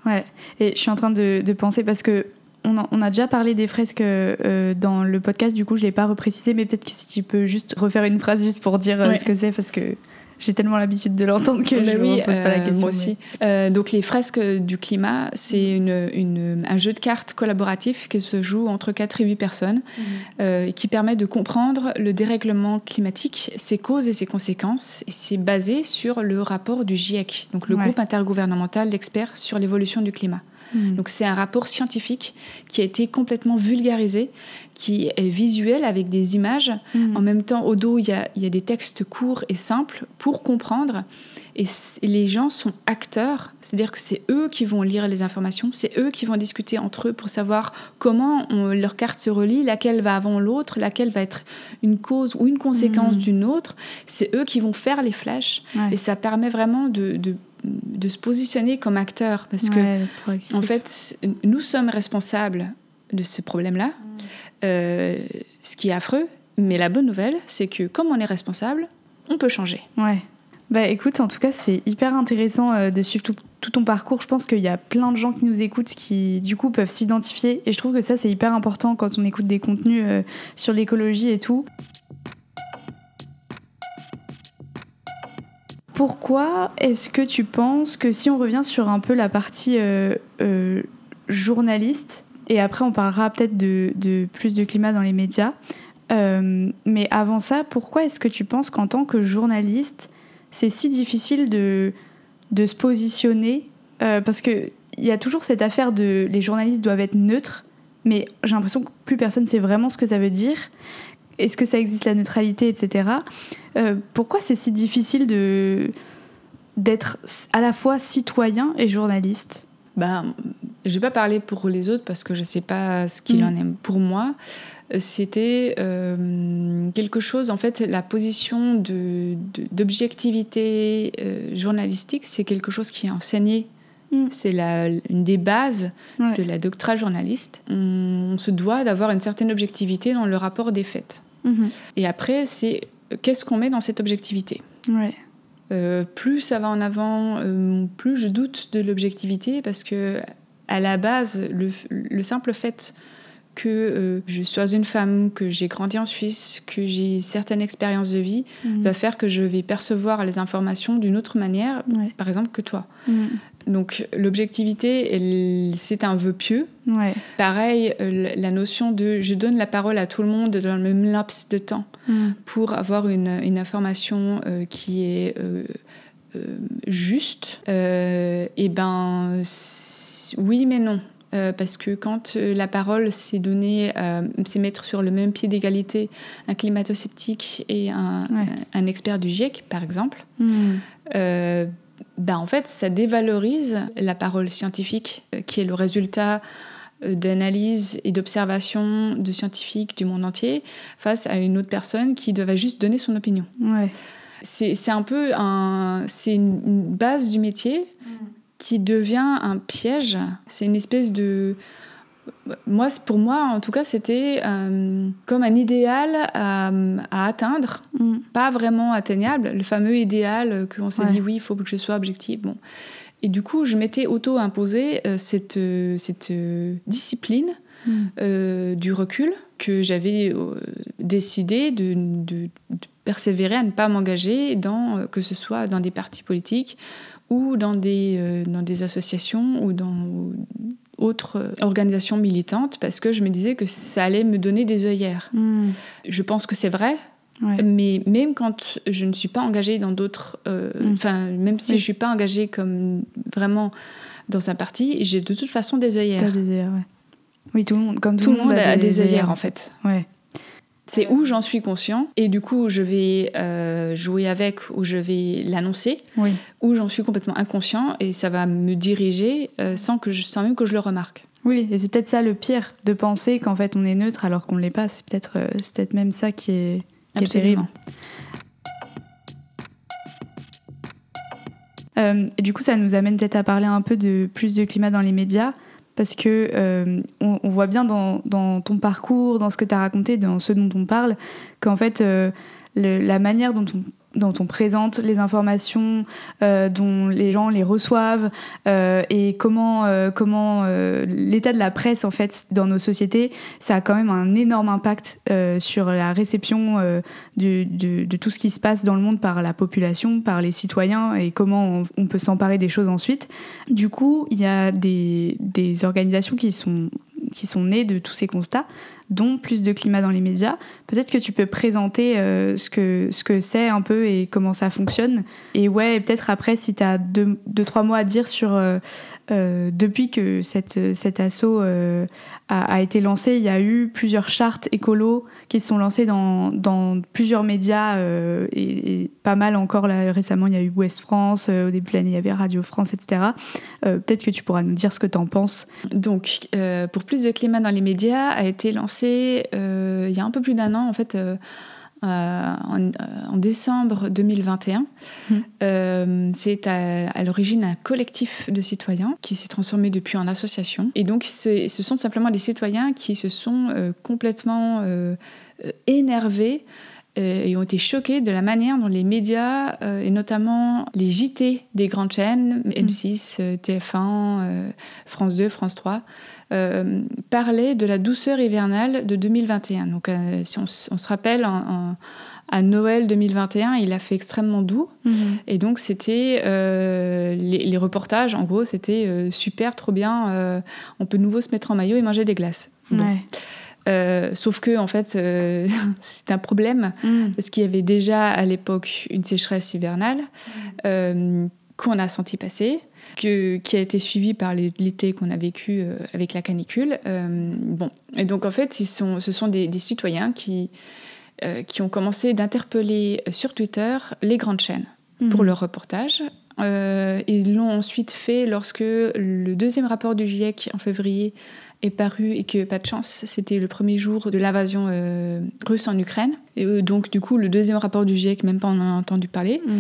ouais. Et je suis en train de, de penser parce que on, a déjà parlé des fresques euh, dans le podcast, du coup je l'ai pas reprécisé, mais peut-être que si tu peux juste refaire une phrase juste pour dire euh, Ouais. ce que c'est parce que j'ai tellement l'habitude de l'entendre que Bah je ne oui, repose pas la euh, question. Moi aussi. Euh, donc les fresques du climat, c'est une, une- un jeu de cartes collaboratif qui se joue entre 4 et 8 personnes euh, et qui permet de comprendre le dérèglement climatique, ses causes et ses conséquences. Et c'est basé sur le rapport du GIEC, donc le Ouais. groupe intergouvernemental d'experts sur l'évolution du climat. Mm. Donc c'est un rapport scientifique qui a été complètement vulgarisé, qui est visuel avec des images. Mm. En même temps, au dos, il y a, il y a des textes courts et simples pour comprendre. Et les gens sont acteurs, c'est-à-dire que c'est eux qui vont lire les informations, c'est eux qui vont discuter entre eux pour savoir comment on- leur carte se relie, laquelle va avant l'autre, laquelle va être une cause ou une conséquence Mhm. d'une autre. C'est eux qui vont faire les flèches. Ouais. Et ça permet vraiment de, de, de se positionner comme acteur. Parce que Ouais, en fait, nous sommes responsables de ce problème-là, euh, ce qui est affreux. Mais la bonne nouvelle, c'est que comme on est responsable, on peut changer. Ouais. Bah écoute, en tout cas, c'est hyper intéressant euh, de suivre tout, tout ton parcours. Je pense qu'il y a plein de gens qui nous écoutent qui, du coup, peuvent s'identifier. Et je trouve que ça, c'est hyper important quand on écoute des contenus euh, sur l'écologie et tout. Pourquoi est-ce que tu penses que si on revient sur un peu la partie euh, euh, journaliste, et après on parlera peut-être de, plus de climat dans les médias, euh, mais avant ça, pourquoi est-ce que tu penses qu'en tant que journaliste, c'est si difficile de, se positionner Parce qu'il y a toujours cette affaire de les journalistes doivent être neutres, mais j'ai l'impression que plus personne sait vraiment ce que ça veut dire. Est-ce que ça existe la neutralité, etc. Euh, pourquoi c'est si difficile de d'être à la fois citoyen et journaliste? Ben, je vais pas parler pour les autres parce que je sais pas ce qu'il Mm. en est. Pour moi, euh, c'était euh, quelque chose, en fait, la position de- de- d'objectivité euh, journalistique, c'est quelque chose qui est enseigné. Mm. C'est une des bases Ouais. de la doctrine journaliste. On, on se doit d'avoir une certaine objectivité dans le rapport des faits. Mhm. Et après, c'est euh, qu'est-ce qu'on met dans cette objectivité? Ouais. Euh, plus ça va en avant, euh, plus je doute de l'objectivité parce que à la base, le, le simple fait que euh, je sois une femme, que j'ai grandi en Suisse, que j'ai certaines expériences de vie, Mhm. va faire que je vais percevoir les informations d'une autre manière, Ouais. par exemple, que toi. Mhm. Donc l'objectivité, c'est un vœu pieux. Ouais. Pareil, euh, la notion de je donne la parole à tout le monde dans le même laps de temps Mhm. pour avoir une, une information euh, qui est euh, euh, juste, et ben c- oui mais non. Euh, parce que quand euh, la parole s'est donnée, euh, c'est mettre sur le même pied d'égalité un climato-sceptique et un, Ouais. un expert du GIEC, par exemple, ben en fait, ça dévalorise la parole scientifique, qui est le résultat d'analyse et d'observation de scientifiques du monde entier face à une autre personne qui devait juste donner son opinion. Ouais. C'est un peu un, c'est une base du métier qui devient un piège. C'est une espèce de moi, pour moi, en tout cas, c'était euh, comme un idéal à, atteindre, Mm. pas vraiment atteignable, le fameux idéal qu'on s'est Ouais. dit oui, il faut que je sois objectif. Bon. Et du coup, je m'étais auto-imposé euh, cette, euh, cette euh, discipline Mm. euh, du recul que j'avais décidé de, de- de persévérer à ne pas m'engager dans que ce soit dans des partis politiques ou dans des, dans des associations ou dans autres organisations militantes parce que je me disais que ça allait me donner des œillères. Mm. Je pense que c'est vrai, Ouais. mais même quand je ne suis pas engagée dans d'autres, euh, Mm. enfin même si Oui. je suis pas engagée comme vraiment dans un parti, j'ai de toute façon des œillères. T'as des œillères, ouais. Oui, tout le monde, comme tout, Tout le monde a des œillères en fait. Ouais. C'est où j'en suis conscient et du coup je vais euh, jouer avec ou je vais l'annoncer Oui. ou j'en suis complètement inconscient et ça va me diriger euh, sans que je sans même que je le remarque. Oui, et c'est peut-être ça le pire, de penser qu'en fait on est neutre alors qu'on ne l'est pas. C'est peut-être c'est peut-être même ça qui est, qui est terrible. Absolument. Euh, et du coup, ça nous amène peut-être à parler un peu de plus de climat dans les médias, parce que euh, on, on voit bien dans, dans ton parcours, dans ce que tu as raconté, dans ce dont on parle, qu'en fait, euh, le- la manière dont on dont on présente les informations, euh, dont les gens les reçoivent, euh, et comment, euh, comment l'état de la presse en fait dans nos sociétés, ça a quand même un énorme impact sur la réception de tout ce qui se passe dans le monde par la population, par les citoyens, et comment on, peut s'emparer des choses ensuite. Du coup, il y a des, des organisations qui sont, qui sont nées de tous ces constats, dont plus de climat dans les médias. Peut-être que tu peux présenter euh, ce que ce que c'est un peu et comment ça fonctionne. Et ouais, peut-être après, si tu as deux, deux, trois mots à dire sur euh, euh, depuis que cet assaut euh, a, été lancé, il y a eu plusieurs chartes écolo qui se sont lancées dans, plusieurs médias euh, et, pas mal encore là récemment. Il y a eu Ouest France, au début de l'année il y avait Radio France, etc. Peut-être que tu pourras nous dire ce que tu en penses. Donc, pour plus de climat dans les médias, a été lancé il y a un peu plus d'un an, en fait, euh, euh, en, en décembre 2021. Mhm. Euh, c'est à, à l'origine un collectif de citoyens qui s'est transformé depuis en association. Et donc, ce sont simplement des citoyens qui se sont euh, complètement énervés et ont été choqués de la manière dont les médias, euh, et notamment les JT des grandes chaînes, M6, euh, TF1, euh, France 2, France 3, euh, parlaient de la douceur hivernale de 2021. Donc, euh, si on, se rappelle, en- en- à Noël 2021, il a fait extrêmement doux. Et donc, c'était euh, les, les reportages, en gros, c'était super, trop bien, on peut de nouveau se mettre en maillot et manger des glaces. Bon. Ouais. Euh, sauf que, en fait, euh, c'est un problème Mm. parce qu'il y avait déjà à l'époque une sécheresse hivernale euh, qu'on a senti passer, que, qui a été suivie par l'été qu'on a vécu euh, avec la canicule. Euh, bon, et donc en fait, ils sont, ce sont des, des citoyens qui, euh, qui ont commencé d'interpeller sur Twitter les grandes chaînes pour Mhm. leur reportage. Euh, ils l'ont ensuite fait lorsque le deuxième rapport du GIEC en février est paru et que pas de chance, c'était le premier jour de l'invasion euh, russe en Ukraine. Et euh, donc du coup, le deuxième rapport du GIEC, même pas on en a entendu parler. Mm.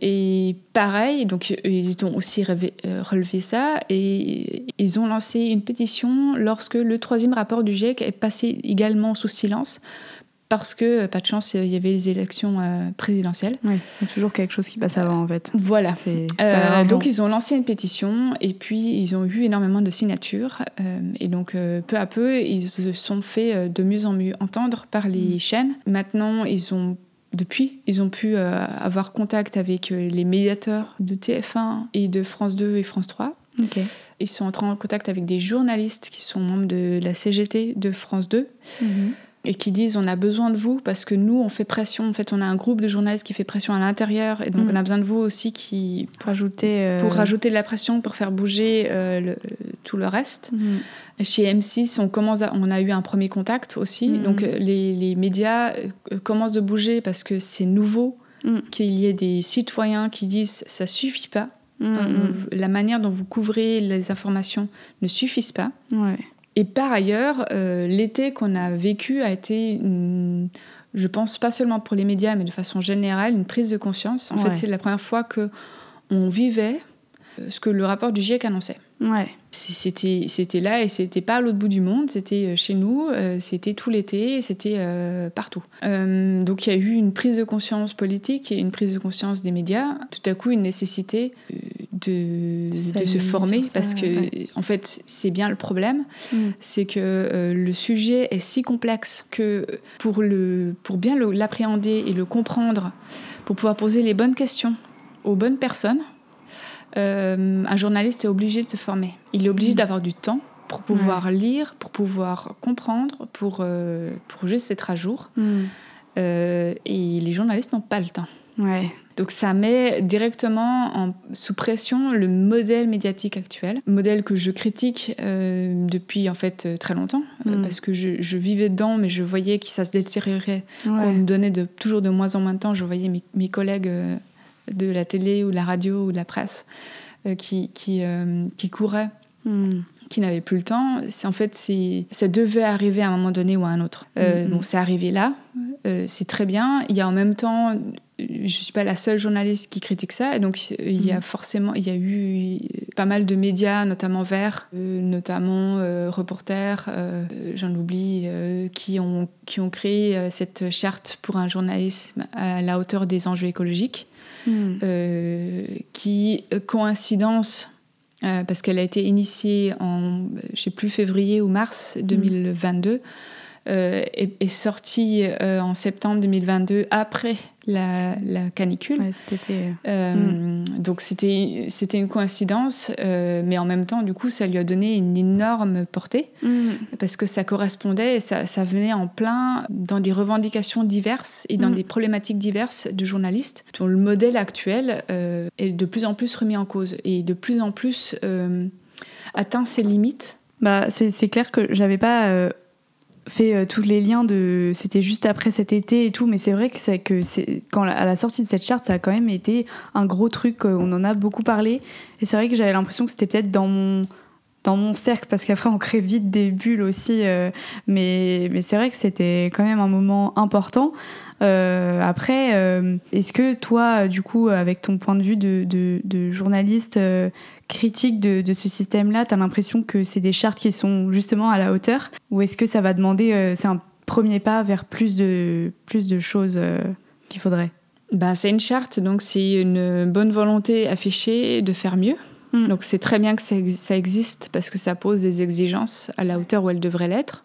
Et pareil, donc euh, ils ont aussi relevé, euh, relevé ça et ils ont lancé une pétition lorsque le troisième rapport du GIEC est passé également sous silence parce que, euh, pas de chance, il y avait les élections euh, présidentielles. Ouais, il y a toujours quelque chose qui passe avant en fait. Voilà. Euh, donc ils ont lancé une pétition et puis ils ont eu énormément de signatures euh, et donc euh, peu à peu ils se sont fait de mieux en mieux entendre par les chaînes. Maintenant ils ont depuis, ils ont pu euh, avoir contact avec euh, les médiateurs de TF1 et de France 2 et France 3. Ok. Ils sont entrés en contact avec des journalistes qui sont membres de la CGT de France 2 Mhm. Et qui disent on a besoin de vous parce que nous on fait pression. En fait, on a un groupe de journalistes qui fait pression à l'intérieur et donc Mm. on a besoin de vous aussi qui Pour rajouter. euh, pour rajouter de la pression pour faire bouger euh, le- tout le reste. Mhm. Chez M6, on commence à- on a eu un premier contact aussi. Mhm. Donc euh, les, les médias commencent de bouger parce que c'est nouveau qu'il y ait des citoyens qui disent ça suffit pas. La manière dont vous couvrez les informations ne suffisent pas. Ouais. Et par ailleurs, l'été qu'on a vécu a été, je pense, pas seulement pour les médias, mais de façon générale, une prise de conscience. En fait, c'est la première fois que on vivait ce que le rapport du GIEC annonçait. Ouais. C'était, c'était là et c'était pas à l'autre bout du monde, c'était euh, chez nous, euh, c'était tout l'été, c'était euh, partout. donc il y a eu une prise de conscience politique, et une prise de conscience des médias, tout à coup une nécessité de, de se former parce que en fait c'est bien le problème, mm. c'est que le sujet est si complexe que pour, le, pour bien l'appréhender et le comprendre, pour pouvoir poser les bonnes questions aux bonnes personnes, euh, un journaliste est obligé de se former. Il est obligé mm. d'avoir du temps pour pouvoir lire, pour pouvoir comprendre, pour, euh, pour juste être à jour. Mm. Euh, et les journalistes n'ont pas le temps. Ouais. Donc ça met directement en, sous pression le modèle médiatique actuel, modèle que je critique depuis en fait très longtemps mm. parce que je, je, vivais dedans, mais je voyais que ça se détériorait, qu'on me donnait de, toujours de moins en moins de temps. Je voyais mes, mes collègues de la télé ou de la radio ou de la presse euh, qui, qui, euh, qui couraient. Hmm. qui n'avaient plus le temps, c'est en fait c'est ça devait arriver à un moment donné ou à un autre. Euh, hmm, hmm. c'est arrivé là, c'est très bien. Il y a en même temps, je suis pas la seule journaliste qui critique ça, et donc il y a forcément, il y a eu pas mal de médias, notamment Vert, notamment Reporter, j'en oublie, qui ont qui ont créé cette charte pour un journalisme à la hauteur des enjeux écologiques. Euh, qui, euh, coïncidence, euh, parce qu'elle a été initiée en, je sais plus, février ou mars 2022, euh, est, sorti euh, en septembre 2022 après la, canicule. euh, hmm. Donc c'était c'était une coïncidence, mais en même temps, du coup, ça lui a donné une énorme portée hmm. parce que ça correspondait et ça, ça, venait en plein dans des revendications diverses et dans hmm. des problématiques diverses de journalistes dont le modèle actuel est de plus en plus remis en cause et de plus en plus atteint ses limites. Bah, c'est clair que j'avais pas fait euh, tous les liens de c'était juste après cet été et tout mais c'est vrai que que quand à la sortie de cette charte ça a quand même été un gros truc euh, on en a beaucoup parlé. Et c'est vrai que j'avais l'impression que c'était peut-être dans mon dans mon cercle parce qu'après on crée vite des bulles aussi euh, mais mais c'est vrai que c'était quand même un moment important après est-ce que toi du coup avec ton point de vue de, de, de journaliste critique de, ce système-là, tu as l'impression que c'est des chartes qui sont justement à la hauteur? Ou est-ce que ça va demander, euh, c'est un premier pas vers plus de, plus de choses euh, qu'il faudrait? Ben, C'est une charte, donc c'est une bonne volonté affichée de faire mieux. Hmm. Donc c'est très bien que ça, ça, existe parce que ça pose des exigences à la hauteur où elles devraient l'être.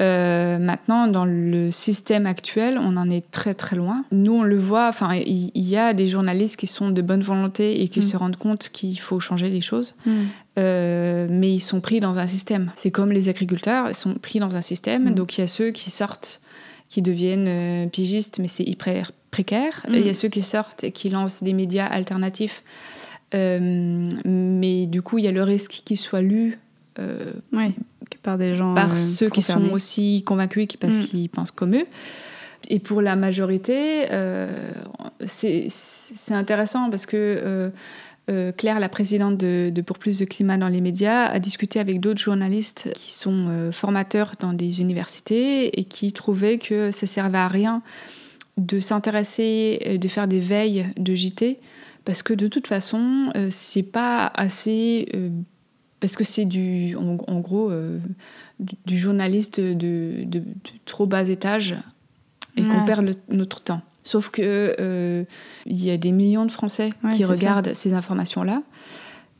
Euh, maintenant, dans le système actuel, on en est très très loin. Nous, on le voit, enfin, il y, a des journalistes qui sont de bonne volonté et qui mm. se rendent compte qu'il faut changer les choses, mm. euh, mais ils sont pris dans un système. C'est comme les agriculteurs, ils sont pris dans un système, mm. donc il y a ceux qui sortent, qui deviennent euh, pigistes, mais c'est hyper précaire. Il y a ceux qui sortent et qui lancent des médias alternatifs, mais du coup, il y a le risque qu'ils soient lus euh, par des gens. Par euh, ceux qui sont aussi convaincus parce mm. qu'ils pensent comme eux. Et pour la majorité, euh, c'est intéressant parce que Claire, la présidente de, Pour plus de climat dans les médias, a discuté avec d'autres journalistes qui sont formateurs dans des universités et qui trouvaient que ça servait à rien de s'intéresser, de faire des veilles de JT parce que de toute façon, c'est pas assez parce que c'est du, en, gros, euh, du, journaliste de, trop bas étage et qu'on perd notre temps. Sauf que euh, il y a des millions de Français qui regardent ces informations-là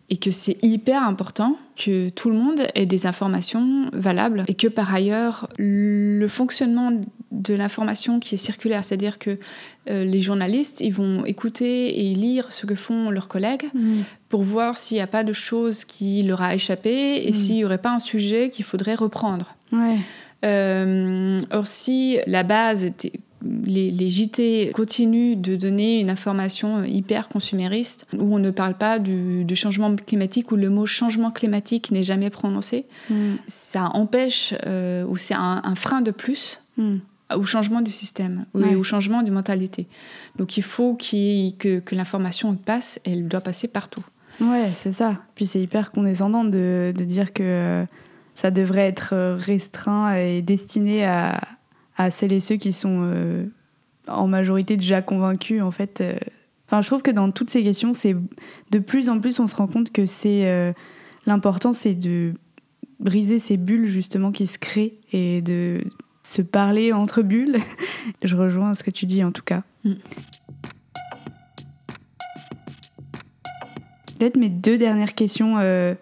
et que c'est hyper important que tout le monde ait des informations valables et que par ailleurs le fonctionnement de l'information qui est circulaire, c'est-à-dire que euh, les journalistes, ils vont écouter et lire ce que font leurs collègues mm. Pour voir s'il n'y a pas de choses qui leur a échappé et mm. s'il n'y aurait pas un sujet qu'il faudrait reprendre. Euh, or, si la base était les, les, JT continuent de donner une information hyper consumériste où on ne parle pas du, changement climatique, où le mot changement climatique n'est jamais prononcé. Mm. Ça empêche, euh, ou c'est un, frein de plus au changement du système, au changement de mentalité. Donc il faut que, que l'information passe, elle doit passer partout. Ouais, c'est ça. Puis c'est hyper condescendant de, de dire que ça devrait être restreint et destiné à, à celles et ceux qui sont en majorité déjà convaincus en fait. Enfin, je trouve que dans toutes ces questions, c'est de plus en plus on se rend compte que c'est l'important, c'est de briser ces bulles justement qui se créent et de se parler entre bulles. je rejoins ce que tu dis en tout cas. Mm. Mes deux dernières questions euh,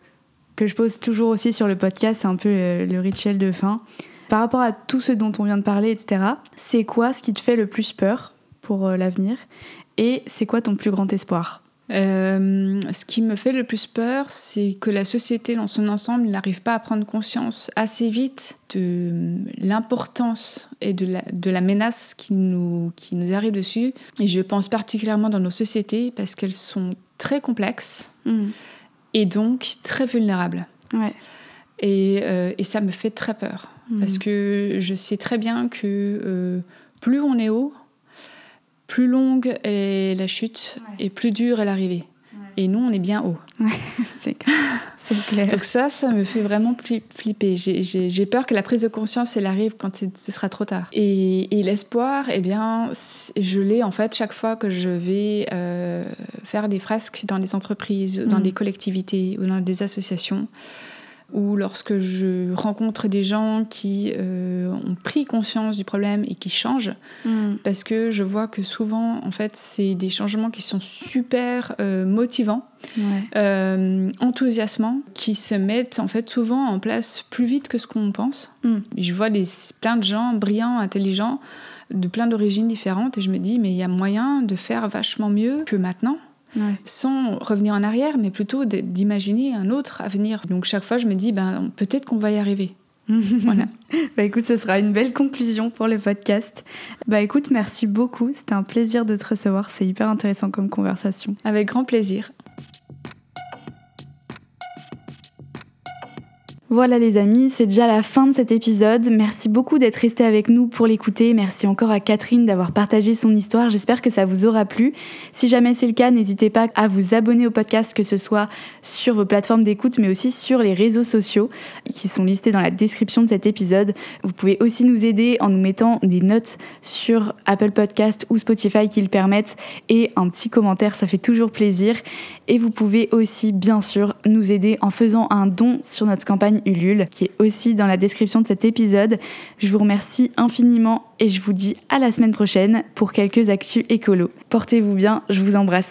que je pose toujours aussi sur le podcast, c'est un peu le, rituel de fin. Par rapport à tout ce dont on vient de parler, etc., c'est quoi ce qui te fait le plus peur pour euh, l'avenir? Et c'est quoi ton plus grand espoir? Euh, ce qui me fait le plus peur, c'est que la société dans son ensemble n'arrive pas à prendre conscience assez vite de l'importance et de la, menace qui nous arrive dessus. Et je pense particulièrement dans nos sociétés parce qu'elles sont très complexes mm. et donc très. Ouais. Et, euh, et, ça me fait très peur mm. parce que je sais très bien que euh, plus on est haut, plus longue est la chute et plus dure est l'arrivée. Et nous, on est bien haut. c'est clair. Donc ça, ça me fait vraiment flipper. J'ai peur que la prise de conscience, elle arrive quand ce sera trop tard. Et, l'espoir, eh bien, je l'ai en fait chaque fois que je vais euh, faire des fresques dans des entreprises, dans mm. des collectivités ou dans des associations ou lorsque je rencontre des gens qui euh, ont pris conscience du problème et qui changent, hmm. parce que je vois que souvent, en fait, c'est des changements qui sont super euh, motivants, euh, enthousiasmants, qui se mettent en fait souvent en place plus vite que ce qu'on pense. Hmm. Je vois des, plein de gens brillants, intelligents, de plein d'origines différentes, et je me dis, mais il y a moyen de faire vachement mieux que maintenant sans revenir en arrière, mais plutôt d'imaginer un autre avenir. Donc chaque fois, je me dis, ben, peut-être qu'on va y arriver. voilà. Bah écoute, ce sera une belle conclusion pour le podcast. Bah écoute, merci beaucoup. C'était un plaisir de te recevoir. C'est hyper intéressant comme conversation. Avec grand plaisir. Voilà les amis, c'est déjà la fin de cet épisode. Merci beaucoup d'être resté avec nous pour l'écouter. Merci encore à Catherine d'avoir partagé son histoire. J'espère que ça vous aura plu. Si jamais c'est le cas, n'hésitez pas à vous abonner au podcast, que ce soit sur vos plateformes d'écoute, mais aussi sur les réseaux sociaux qui sont listés dans la description de cet épisode. Vous pouvez aussi nous aider en nous mettant des notes sur Apple Podcast ou Spotify qui le permettent et un petit commentaire, ça fait toujours plaisir. Et vous pouvez aussi, bien sûr, nous aider en faisant un don sur notre campagne Ulule, qui est aussi dans la description de cet épisode. Je vous remercie infiniment et je vous dis à la semaine prochaine pour quelques actus écolo. Portez-vous bien, je vous embrasse.